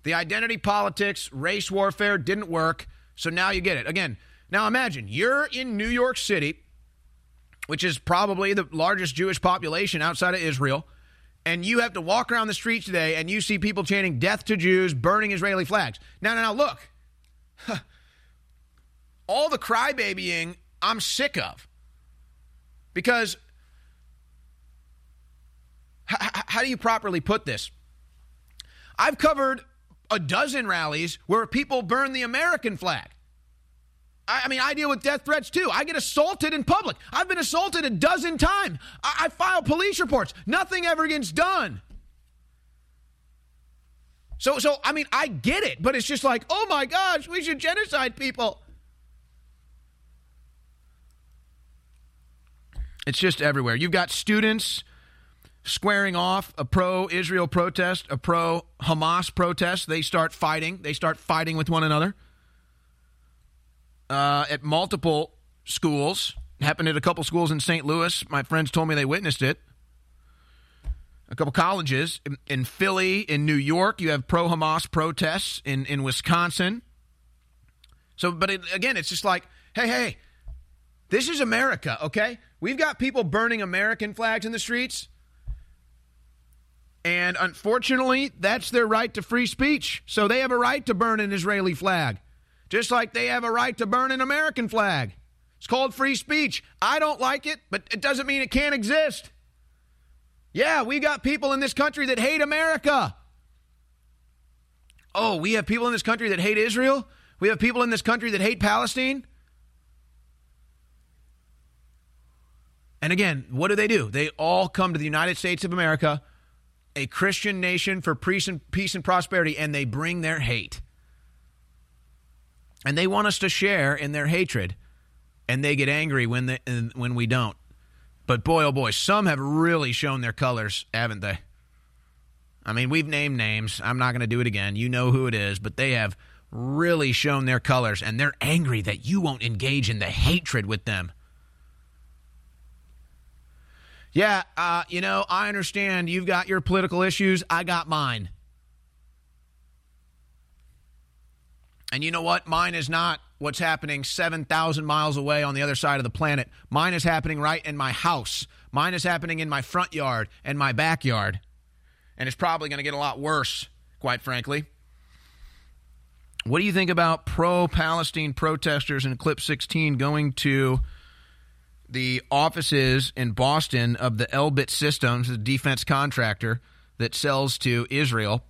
The identity politics, race warfare didn't work. So now you get it. Again, now imagine you're in New York City, which is probably the largest Jewish population outside of Israel, and you have to walk around the streets today and you see people chanting death to Jews, burning Israeli flags. Now, now, now, look all the crybabying I'm sick of. Because h- how do you properly put this? I've covered a dozen rallies where people burn the American flag. I, I mean, I deal with death threats too. I get assaulted in public. I've been assaulted a dozen times. I, I file police reports. Nothing ever gets done. So, so I mean, I get it, but it's just like, oh my gosh, we should genocide people. It's just everywhere. You've got students squaring off a pro Israel protest, a pro Hamas protest. They start fighting. They start fighting with one another uh, at multiple schools. Happened at a couple schools in St. Louis. My friends told me they witnessed it. A couple colleges in, in Philly, in New York, you have pro Hamas protests in, in Wisconsin. So, but it, again, it's just like, hey, hey, This is America, okay? We've got people burning American flags in the streets. And unfortunately, that's their right to free speech. So they have a right to burn an Israeli flag, just like they have a right to burn an American flag. It's called free speech. I don't like it, but it doesn't mean it can't exist. Yeah, we got people in this country that hate America. Oh, we have people in this country that hate Israel? We have people in this country that hate Palestine? And again, what do they do? They all come to the United States of America, a Christian nation for peace and, peace and prosperity, and they bring their hate. And they want us to share in their hatred, and they get angry when, they, when we don't. But boy, oh boy, some have really shown their colors, haven't they? I mean, we've named names. I'm not going to do it again. You know who it is, but they have really shown their colors, and they're angry that you won't engage in the hatred with them. Yeah, uh, you know, I understand you've got your political issues. I got mine. And you know what? Mine is not what's happening 7,000 miles away on the other side of the planet. Mine is happening right in my house. Mine is happening in my front yard and my backyard. And it's probably going to get a lot worse, quite frankly. What do you think about pro Palestine protesters in Clip 16 going to the offices in Boston of the Elbit Systems, the defense contractor that sells to Israel?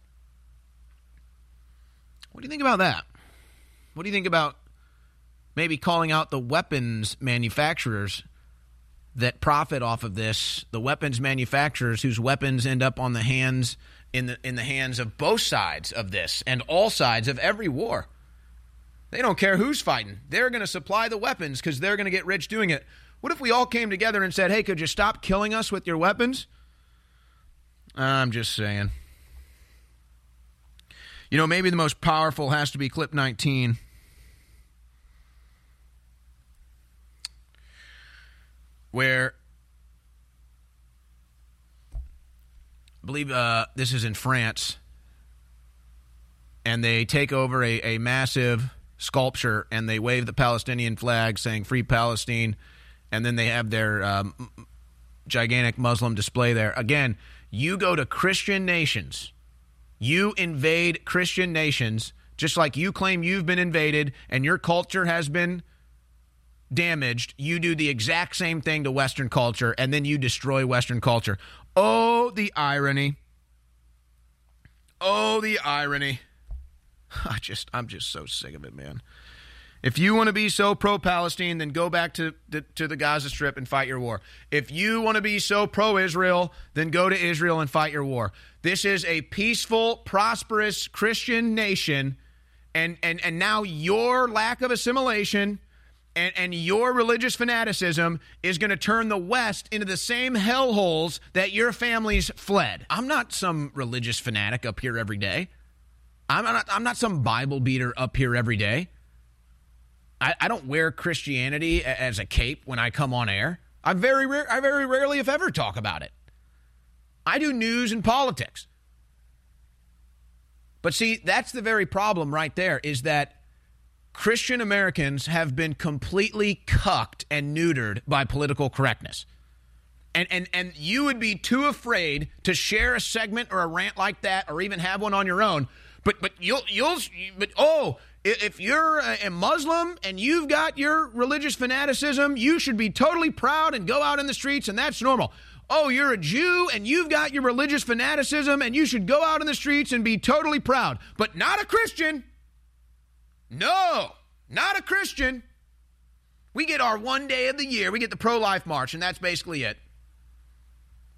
What do you think about that? What do you think about maybe calling out the weapons manufacturers that profit off of this, the weapons manufacturers whose weapons end up on the hands in the in the hands of both sides of this and all sides of every war. They don't care who's fighting. They're going to supply the weapons cuz they're going to get rich doing it. What if we all came together and said, "Hey, could you stop killing us with your weapons?" I'm just saying. You know, maybe the most powerful has to be clip 19 where I believe uh, this is in France, and they take over a, a massive sculpture and they wave the Palestinian flag saying "Free Palestine," and then they have their um, gigantic Muslim display there. Again, you go to Christian nations, you invade Christian nations, just like you claim you've been invaded and your culture has been damaged, you do the exact same thing to Western culture, and then you destroy Western culture. Oh, the irony. Oh, the irony. I just, I'm just so sick of it, man. If you want to be so pro Palestine, then go back to the, to the Gaza Strip and fight your war. If you want to be so pro Israel, then go to Israel and fight your war. This is a peaceful, prosperous Christian nation, and, and, and now your lack of assimilation and, and your religious fanaticism is going to turn the West into the same hellholes that your families fled. I'm not some religious fanatic up here every day. I'm not, I'm not some Bible beater up here every day. I, I don't wear Christianity as a cape when I come on air. I very rare, I very rarely, if ever, talk about it. I do news and politics. But see, that's the very problem right there is that Christian Americans have been completely cucked and neutered by political correctness. And, and, and you would be too afraid to share a segment or a rant like that or even have one on your own. But, but you'll, you'll, but oh, if you're a Muslim and you've got your religious fanaticism, you should be totally proud and go out in the streets, and that's normal. Oh, you're a Jew and you've got your religious fanaticism, and you should go out in the streets and be totally proud, but not a Christian. No, not a Christian. We get our one day of the year, we get the pro life march, and that's basically it.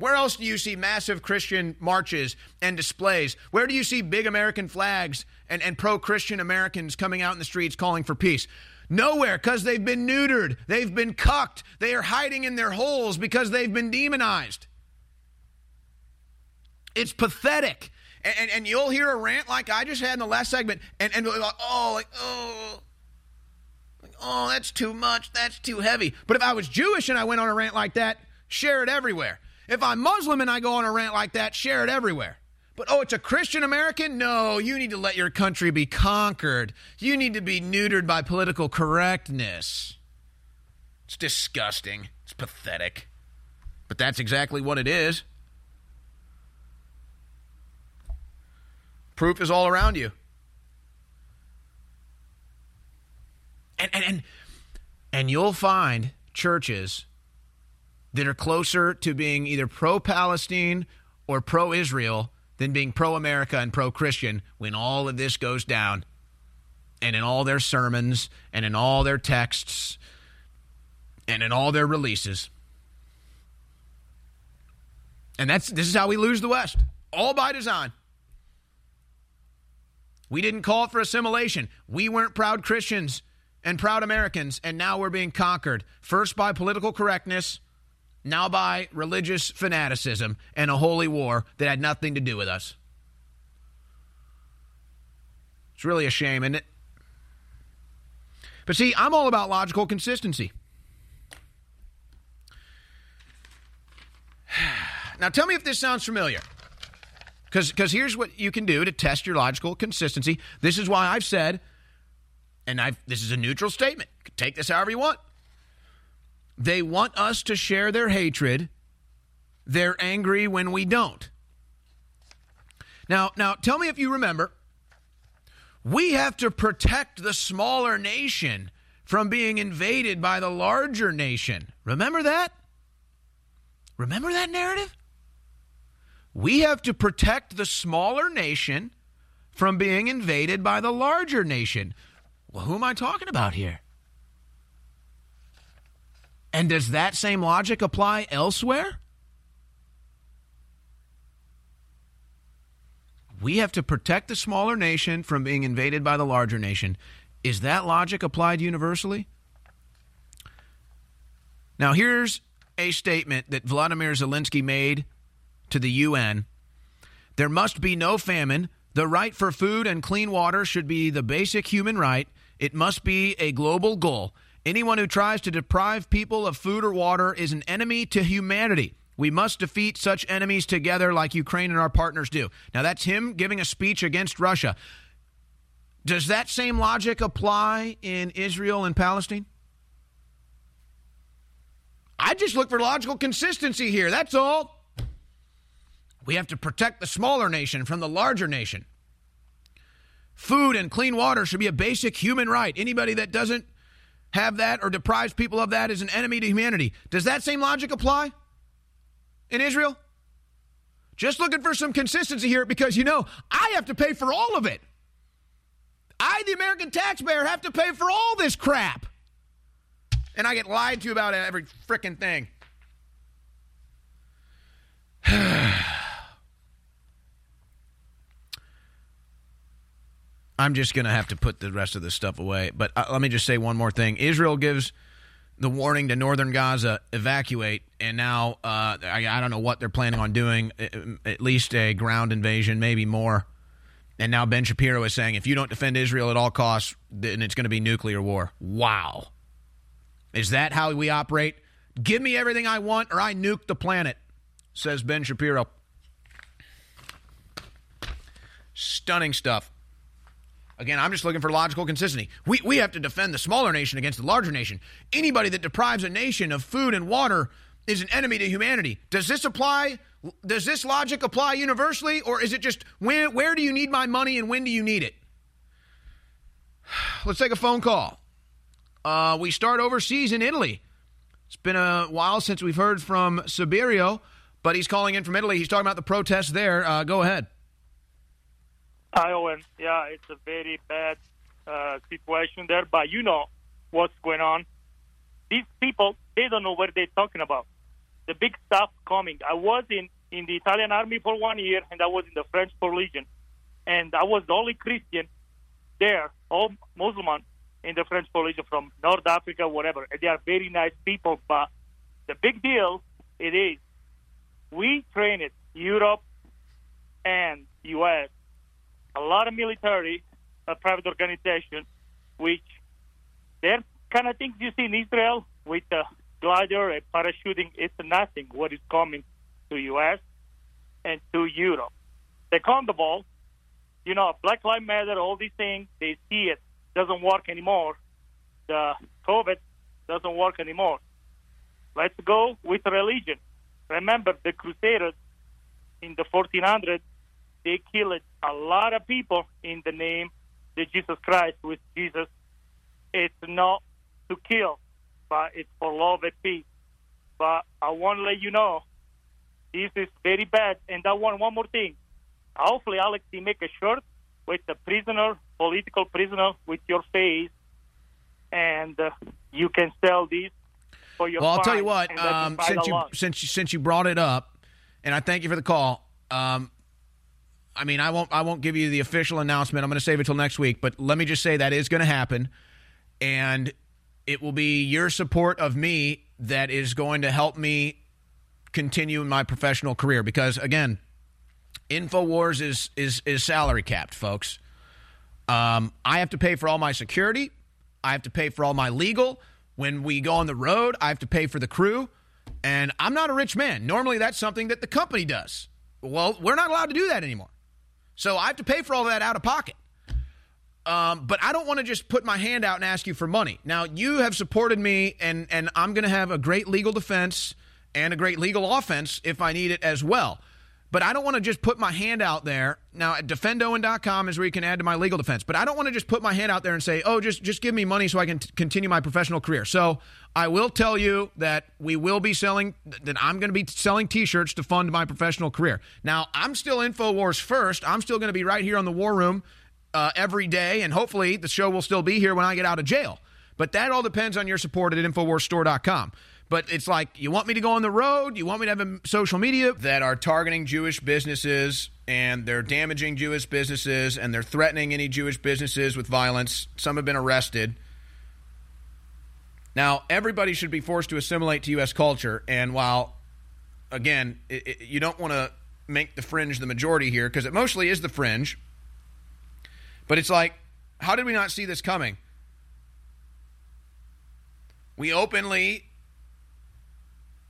Where else do you see massive Christian marches and displays? Where do you see big American flags and, and pro Christian Americans coming out in the streets calling for peace? Nowhere, because they've been neutered. They've been cucked. They are hiding in their holes because they've been demonized. It's pathetic. And, and, and, you'll hear a rant like I just had in the last segment, and, and like, oh, like, oh, like, oh, that's too much, that's too heavy. But if I was Jewish and I went on a rant like that, share it everywhere. If I'm Muslim and I go on a rant like that, share it everywhere. But oh, it's a Christian American? No, you need to let your country be conquered. You need to be neutered by political correctness. It's disgusting. It's pathetic. But that's exactly what it is. Proof is all around you. And, and, and, and you'll find churches that are closer to being either pro Palestine or pro Israel than being pro America and pro Christian when all of this goes down. And in all their sermons and in all their texts and in all their releases. And that's this is how we lose the West. All by design. We didn't call for assimilation. We weren't proud Christians and proud Americans, and now we're being conquered. First by political correctness, now by religious fanaticism and a holy war that had nothing to do with us. It's really a shame, isn't it? But see, I'm all about logical consistency. Now, tell me if this sounds familiar. Because here's what you can do to test your logical consistency. This is why I've said, and I've, this is a neutral statement. Take this however you want. They want us to share their hatred. They're angry when we don't. Now, now tell me if you remember. We have to protect the smaller nation from being invaded by the larger nation. Remember that? Remember that narrative? We have to protect the smaller nation from being invaded by the larger nation. Well, who am I talking about here? And does that same logic apply elsewhere? We have to protect the smaller nation from being invaded by the larger nation. Is that logic applied universally? Now, here's a statement that Vladimir Zelensky made to the UN. There must be no famine. The right for food and clean water should be the basic human right. It must be a global goal. Anyone who tries to deprive people of food or water is an enemy to humanity. We must defeat such enemies together like Ukraine and our partners do. Now, that's him giving a speech against Russia. Does that same logic apply in Israel and Palestine? I just look for logical consistency here. That's all. We have to protect the smaller nation from the larger nation. Food and clean water should be a basic human right. Anybody that doesn't have that or deprives people of that is an enemy to humanity. Does that same logic apply in Israel? Just looking for some consistency here because you know, I have to pay for all of it. I, the American taxpayer, have to pay for all this crap. And I get lied to about every freaking thing. I'm just going to have to put the rest of this stuff away. But uh, let me just say one more thing. Israel gives the warning to northern Gaza evacuate, and now uh, I, I, don't know what they're planning on doing. At least a ground invasion, maybe more. And now Ben Shapiro is saying if you don't defend Israel at all costs, then it's going to be nuclear war. Wow. Is that how we operate? Give me everything I want, or I nuke the planet, says Ben Shapiro. Stunning stuff. Again, I'm just looking for logical consistency. We, we have to defend the smaller nation against the larger nation. Anybody that deprives a nation of food and water is an enemy to humanity. Does this apply? Does this logic apply universally, or is it just when, where do you need my money and when do you need it? Let's take a phone call. Uh, we start overseas in Italy. It's been a while since we've heard from Siberio, but he's calling in from Italy. He's talking about the protests there. Uh, go ahead. Owen. Yeah, it's a very bad uh, situation there, but you know what's going on. These people, they don't know what they're talking about. The big stuff coming. I was in, in the Italian army for one year, and I was in the French Legion, and I was the only Christian there, all Muslim in the French Legion from North Africa, whatever. And they are very nice people, but the big deal it is we train it Europe and U.S a lot of military, private organization, which they're kind of things you see in Israel with the glider and parachuting. It's nothing what is coming to U.S. and to Europe. They come of all, you know, Black Lives Matter, all these things, they see it doesn't work anymore. The COVID doesn't work anymore. Let's go with religion. Remember, the Crusaders in the 1400s, they killed a lot of people in the name of Jesus Christ with Jesus. It's not to kill, but it's for love and peace. But I want to let you know, this is very bad. And I want one more thing. Hopefully, Alex, you make a shirt with the prisoner, political prisoner, with your face, and uh, you can sell these for your. Well, I'll tell you what. and let me Um, since you since you, since you brought it up, and I thank you for the call. Um, I mean, I won't I won't give you the official announcement. I'm going to save it till next week. But let me just say that is going to happen, and it will be your support of me that is going to help me continue in my professional career. Because again, Infowars is is is salary capped, folks. Um, I have to pay for all my security. I have to pay for all my legal. When we go on the road, I have to pay for the crew. And I'm not a rich man. Normally, that's something that the company does. Well, we're not allowed to do that anymore. So I have to pay for all that out of pocket. Um, but I don't want to just put my hand out and ask you for money. Now, you have supported me, and, and I'm going to have a great legal defense and a great legal offense if I need it as well. But I don't want to just put my hand out there. Now, at defendowen.com is where you can add to my legal defense. But I don't want to just put my hand out there and say, oh, just, just give me money so I can t- continue my professional career. So I will tell you that we will be selling, that I'm going to be selling t shirts to fund my professional career. Now, I'm still InfoWars first. I'm still going to be right here on the War Room uh, every day. And hopefully the show will still be here when I get out of jail. But that all depends on your support at InfoWarsStore.com. But it's like, you want me to go on the road? You want me to have a social media that are targeting Jewish businesses and they're damaging Jewish businesses and they're threatening any Jewish businesses with violence. Some have been arrested. Now, everybody should be forced to assimilate to U.S. culture. And while, again, it, it, you don't want to make the fringe the majority here because it mostly is the fringe. But it's like, how did we not see this coming? We openly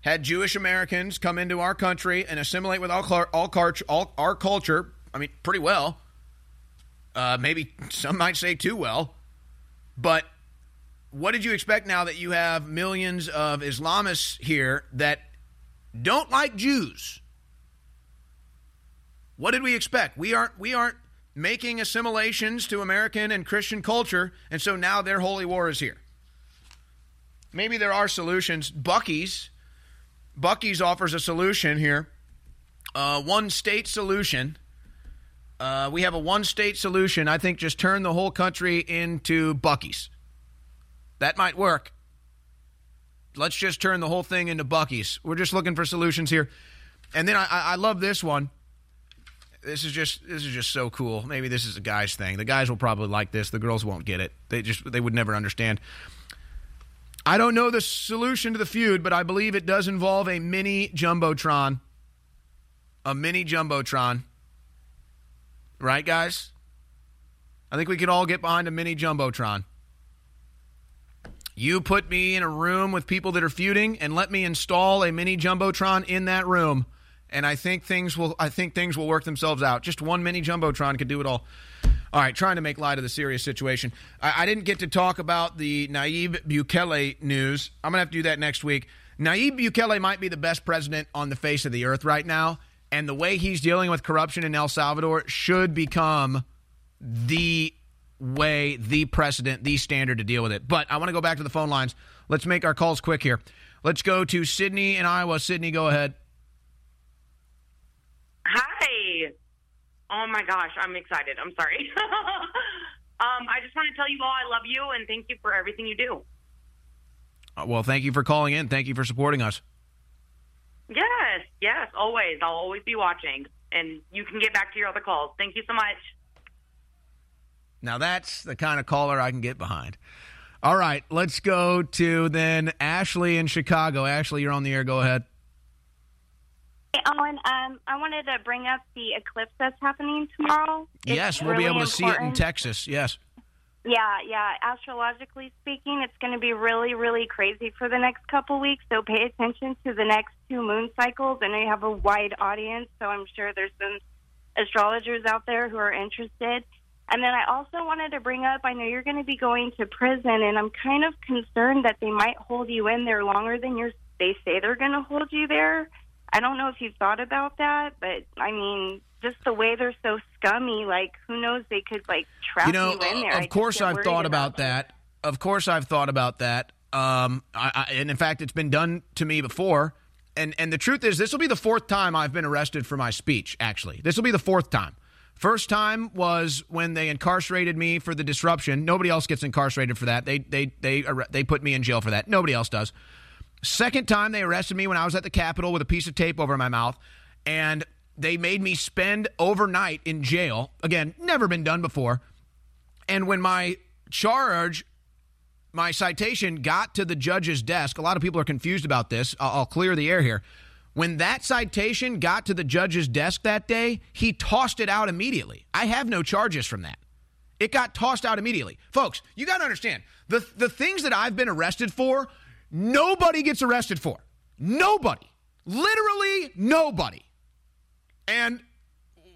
had Jewish Americans come into our country and assimilate with all, all, all our culture. I mean, pretty well. Uh, maybe some might say too well. But what did you expect now that you have millions of Islamists here that don't like Jews? What did we expect? We aren't we aren't making assimilations to American and Christian culture, and so now their holy war is here. Maybe there are solutions. Buc-ee's Buc-ee's offers a solution here, uh, one state solution. Uh, we have a one state solution. I think just turn the whole country into Buc-ee's. That might work. Let's just turn the whole thing into Buc-ee's. We're just looking for solutions here. And then I, I love this one. This is just this is just so cool. Maybe this is a guy's thing. The guys will probably like this. The girls won't get it. They just they would never understand. I don't know the solution to the feud, but I believe it does involve a mini jumbotron. A mini jumbotron. Right, guys? I think we could all get behind a mini jumbotron. You put me in a room with people that are feuding and let me install a mini jumbotron in that room and I think things will I think things will work themselves out. Just one mini jumbotron could do it all. All right, trying to make light of the serious situation. I, I didn't get to talk about the Nayib Bukele news. I'm gonna have to do that next week. Nayib Bukele might be the best president on the face of the earth right now, and the way he's dealing with corruption in El Salvador should become the way, the precedent, the standard to deal with it. But I want to go back to the phone lines. Let's make our calls quick here. Let's go to Sydney in Iowa. Sydney, go ahead. Hi. Oh my gosh, I'm excited. I'm sorry. um, I just want to tell you all I love you and thank you for everything you do. Uh, Well, thank you for calling in. Thank you for supporting us. Yes, yes, always. I'll always be watching. And you can get back to your other calls. Thank you so much. Now that's the kind of caller I can get behind. All right, let's go to then Ashley in Chicago. Ashley, you're on the air. Go ahead. Hey, Owen, um, I wanted to bring up the eclipse that's happening tomorrow. It's yes, we'll really be able to see it in. Texas. Yes. Yeah, yeah. Astrologically speaking, it's going to be really, really crazy for the next couple weeks. So pay attention to the next two moon cycles. And I have a wide audience, so I'm sure there's some astrologers out there who are interested. And then I also wanted to bring up I know you're going to be going to prison, and I'm kind of concerned that they might hold you in there longer than you're, they say they're going to hold you there. I don't know if you've thought about that, but I mean, just the way they're so scummy, like, who knows, they could, like, trap you know, in there. uh, I of course I've thought about about that. Of course I've thought about that. Um, I, I, and in fact, it's been done to me before. And and the truth is, this will be the fourth time I've been arrested for my speech. Actually, this will be the fourth time. First time was when they incarcerated me for the disruption. Nobody else gets incarcerated for that. They they they they put me in jail for that. Nobody else does. Second time they arrested me when I was at the Capitol with a piece of tape over my mouth, and they made me spend overnight in jail. Again, never been done before. And when my charge, my citation got to the judge's desk, a lot of people are confused about this. I'll, clear the air here. When that citation got to the judge's desk that day, he tossed it out immediately. I have no charges from that. It got tossed out immediately. Folks, you got to understand the, the things that I've been arrested for, nobody gets arrested for. Nobody. Literally nobody. And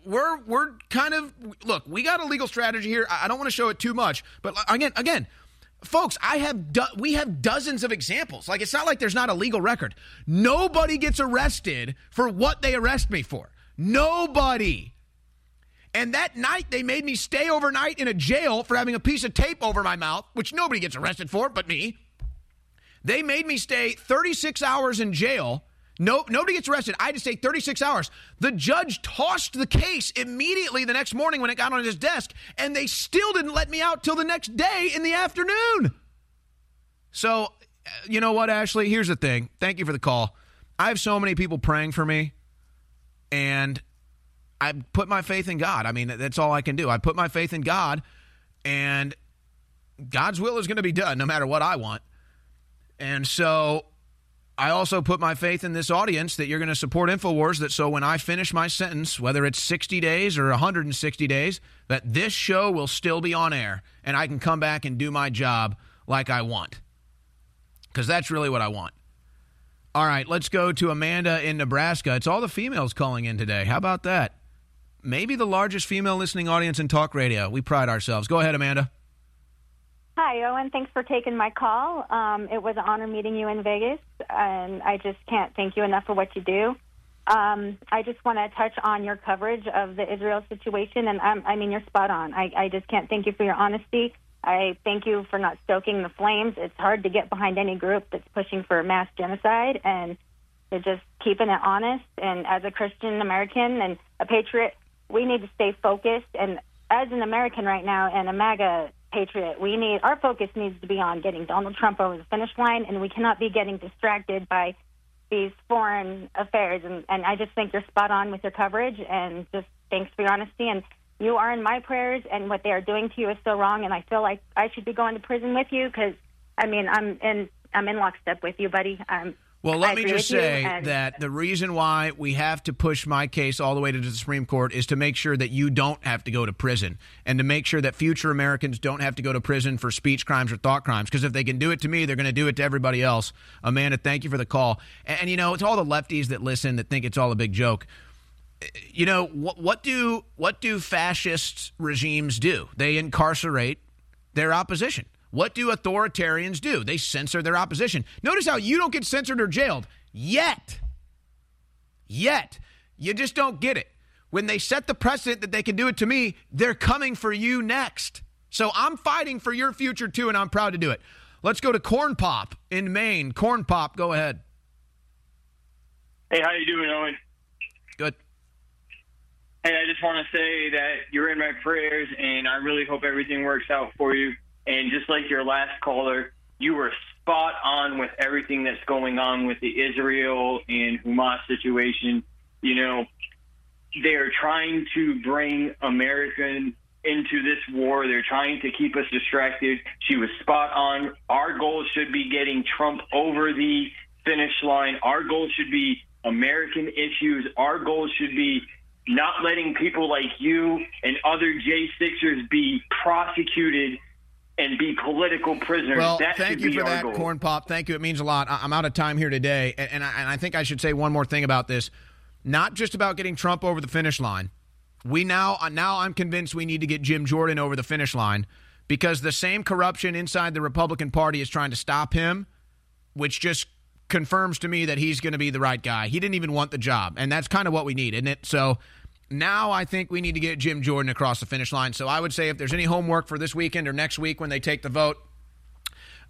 we're we're kind of look, we got a legal strategy here. I don't want to show it too much, but again, again, folks, I have do- we have dozens of examples. Like it's not like there's not a legal record. Nobody gets arrested for what they arrest me for. Nobody. And that night they made me stay overnight in a jail for having a piece of tape over my mouth, which nobody gets arrested for but me. They made me stay 36 hours in jail. No, nobody gets arrested. I had to stay 36 hours. The judge tossed the case immediately the next morning when it got on his desk, and they still didn't let me out till the next day in the afternoon. So, uh, you know what, Ashley? Here's the thing. Thank you for the call. I have so many people praying for me, and I put my faith in God. I mean, that's all I can do. I put my faith in God, and God's will is going to be done no matter what I want. And so I also put my faith in this audience that you're going to support InfoWars, that so when I finish my sentence, whether it's 60 days or 160 days, that this show will still be on air and I can come back and do my job like I want. Because that's really what I want. All right, let's go to Amanda in Nebraska. It's all the females calling in today. How about that? Maybe the largest female listening audience in talk radio. We pride ourselves. Go ahead, Amanda. Hi, Owen. Thanks for taking my call. Um, it was an honor meeting you in Vegas, and I just can't thank you enough for what you do. Um, I just want to touch on your coverage of the Israel situation, and I'm, I mean, you're spot on. I, I just can't thank you for your honesty. I thank you for not stoking the flames. It's hard to get behind any group that's pushing for mass genocide, and they're just keeping it honest. And as a Christian American and a patriot, we need to stay focused. And as an American right now and a MAGA patriot, we need our focus needs to be on getting Donald Trump over the finish line, and we cannot be getting distracted by these foreign affairs. And, and I just think you're spot on with your coverage, and just thanks for your honesty. And you are in my prayers, and what they are doing to you is so wrong. And I feel like I should be going to prison with you because, I mean, I'm in I'm in lockstep with you, buddy. Um, Well, let I me just say and- that the reason why we have to push my case all the way to the Supreme Court is to make sure that you don't have to go to prison and to make sure that future Americans don't have to go to prison for speech crimes or thought crimes. Because if they can do it to me, they're going to do it to everybody else. Amanda, thank you for the call. And, and, you know, it's all the lefties that listen that think it's all a big joke. Eh, you know what? What do what do fascist regimes do? They incarcerate their opposition. What do authoritarians do? They censor their opposition. Notice how you don't get censored or jailed yet. Yet. You just don't get it. When they set the precedent that they can do it to me, they're coming for you next. So I'm fighting for your future too, and I'm proud to do it. Let's go to Corn Pop in Maine. Corn Pop, go ahead. Hey, how you doing, Owen? Good. Hey, I just want to say that you're in my prayers, and I really hope everything works out for you. And just like your last caller, you were spot on with everything that's going on with the Israel and Hamas situation. You know, they are trying to bring American into this war. They're trying to keep us distracted. She was spot on. Our goal should be getting Trump over the finish line. Our goal should be American issues. Our goal should be not letting people like you and other J6ers be prosecuted and be political prisoners. Well, that thank you for that, goal. Corn Pop. Thank you. It means a lot. I- I'm out of time here today, and, and, I, and I think I should say one more thing about this. Not just about getting Trump over the finish line. We now uh, now I'm convinced we need to get Jim Jordan over the finish line because the same corruption inside the Republican Party is trying to stop him, which just confirms to me that he's going to be the right guy. He didn't even want the job, and that's kind of what we need, isn't it? So now I think we need to get Jim Jordan across the finish line. So I would say if there's any homework for this weekend or next week when they take the vote,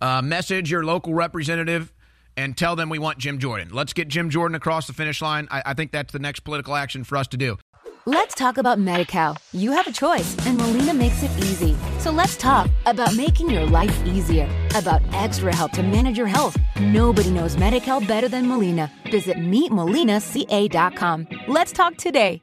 uh, message your local representative and tell them we want Jim Jordan. Let's get Jim Jordan across the finish line. I, I think that's the next political action for us to do. Let's talk about MediCal. You have a choice, and Molina makes it easy. So let's talk about making your life easier, about extra help to manage your health. Nobody knows MediCal better than Molina. Visit meetmolinaca.com. Let's talk today.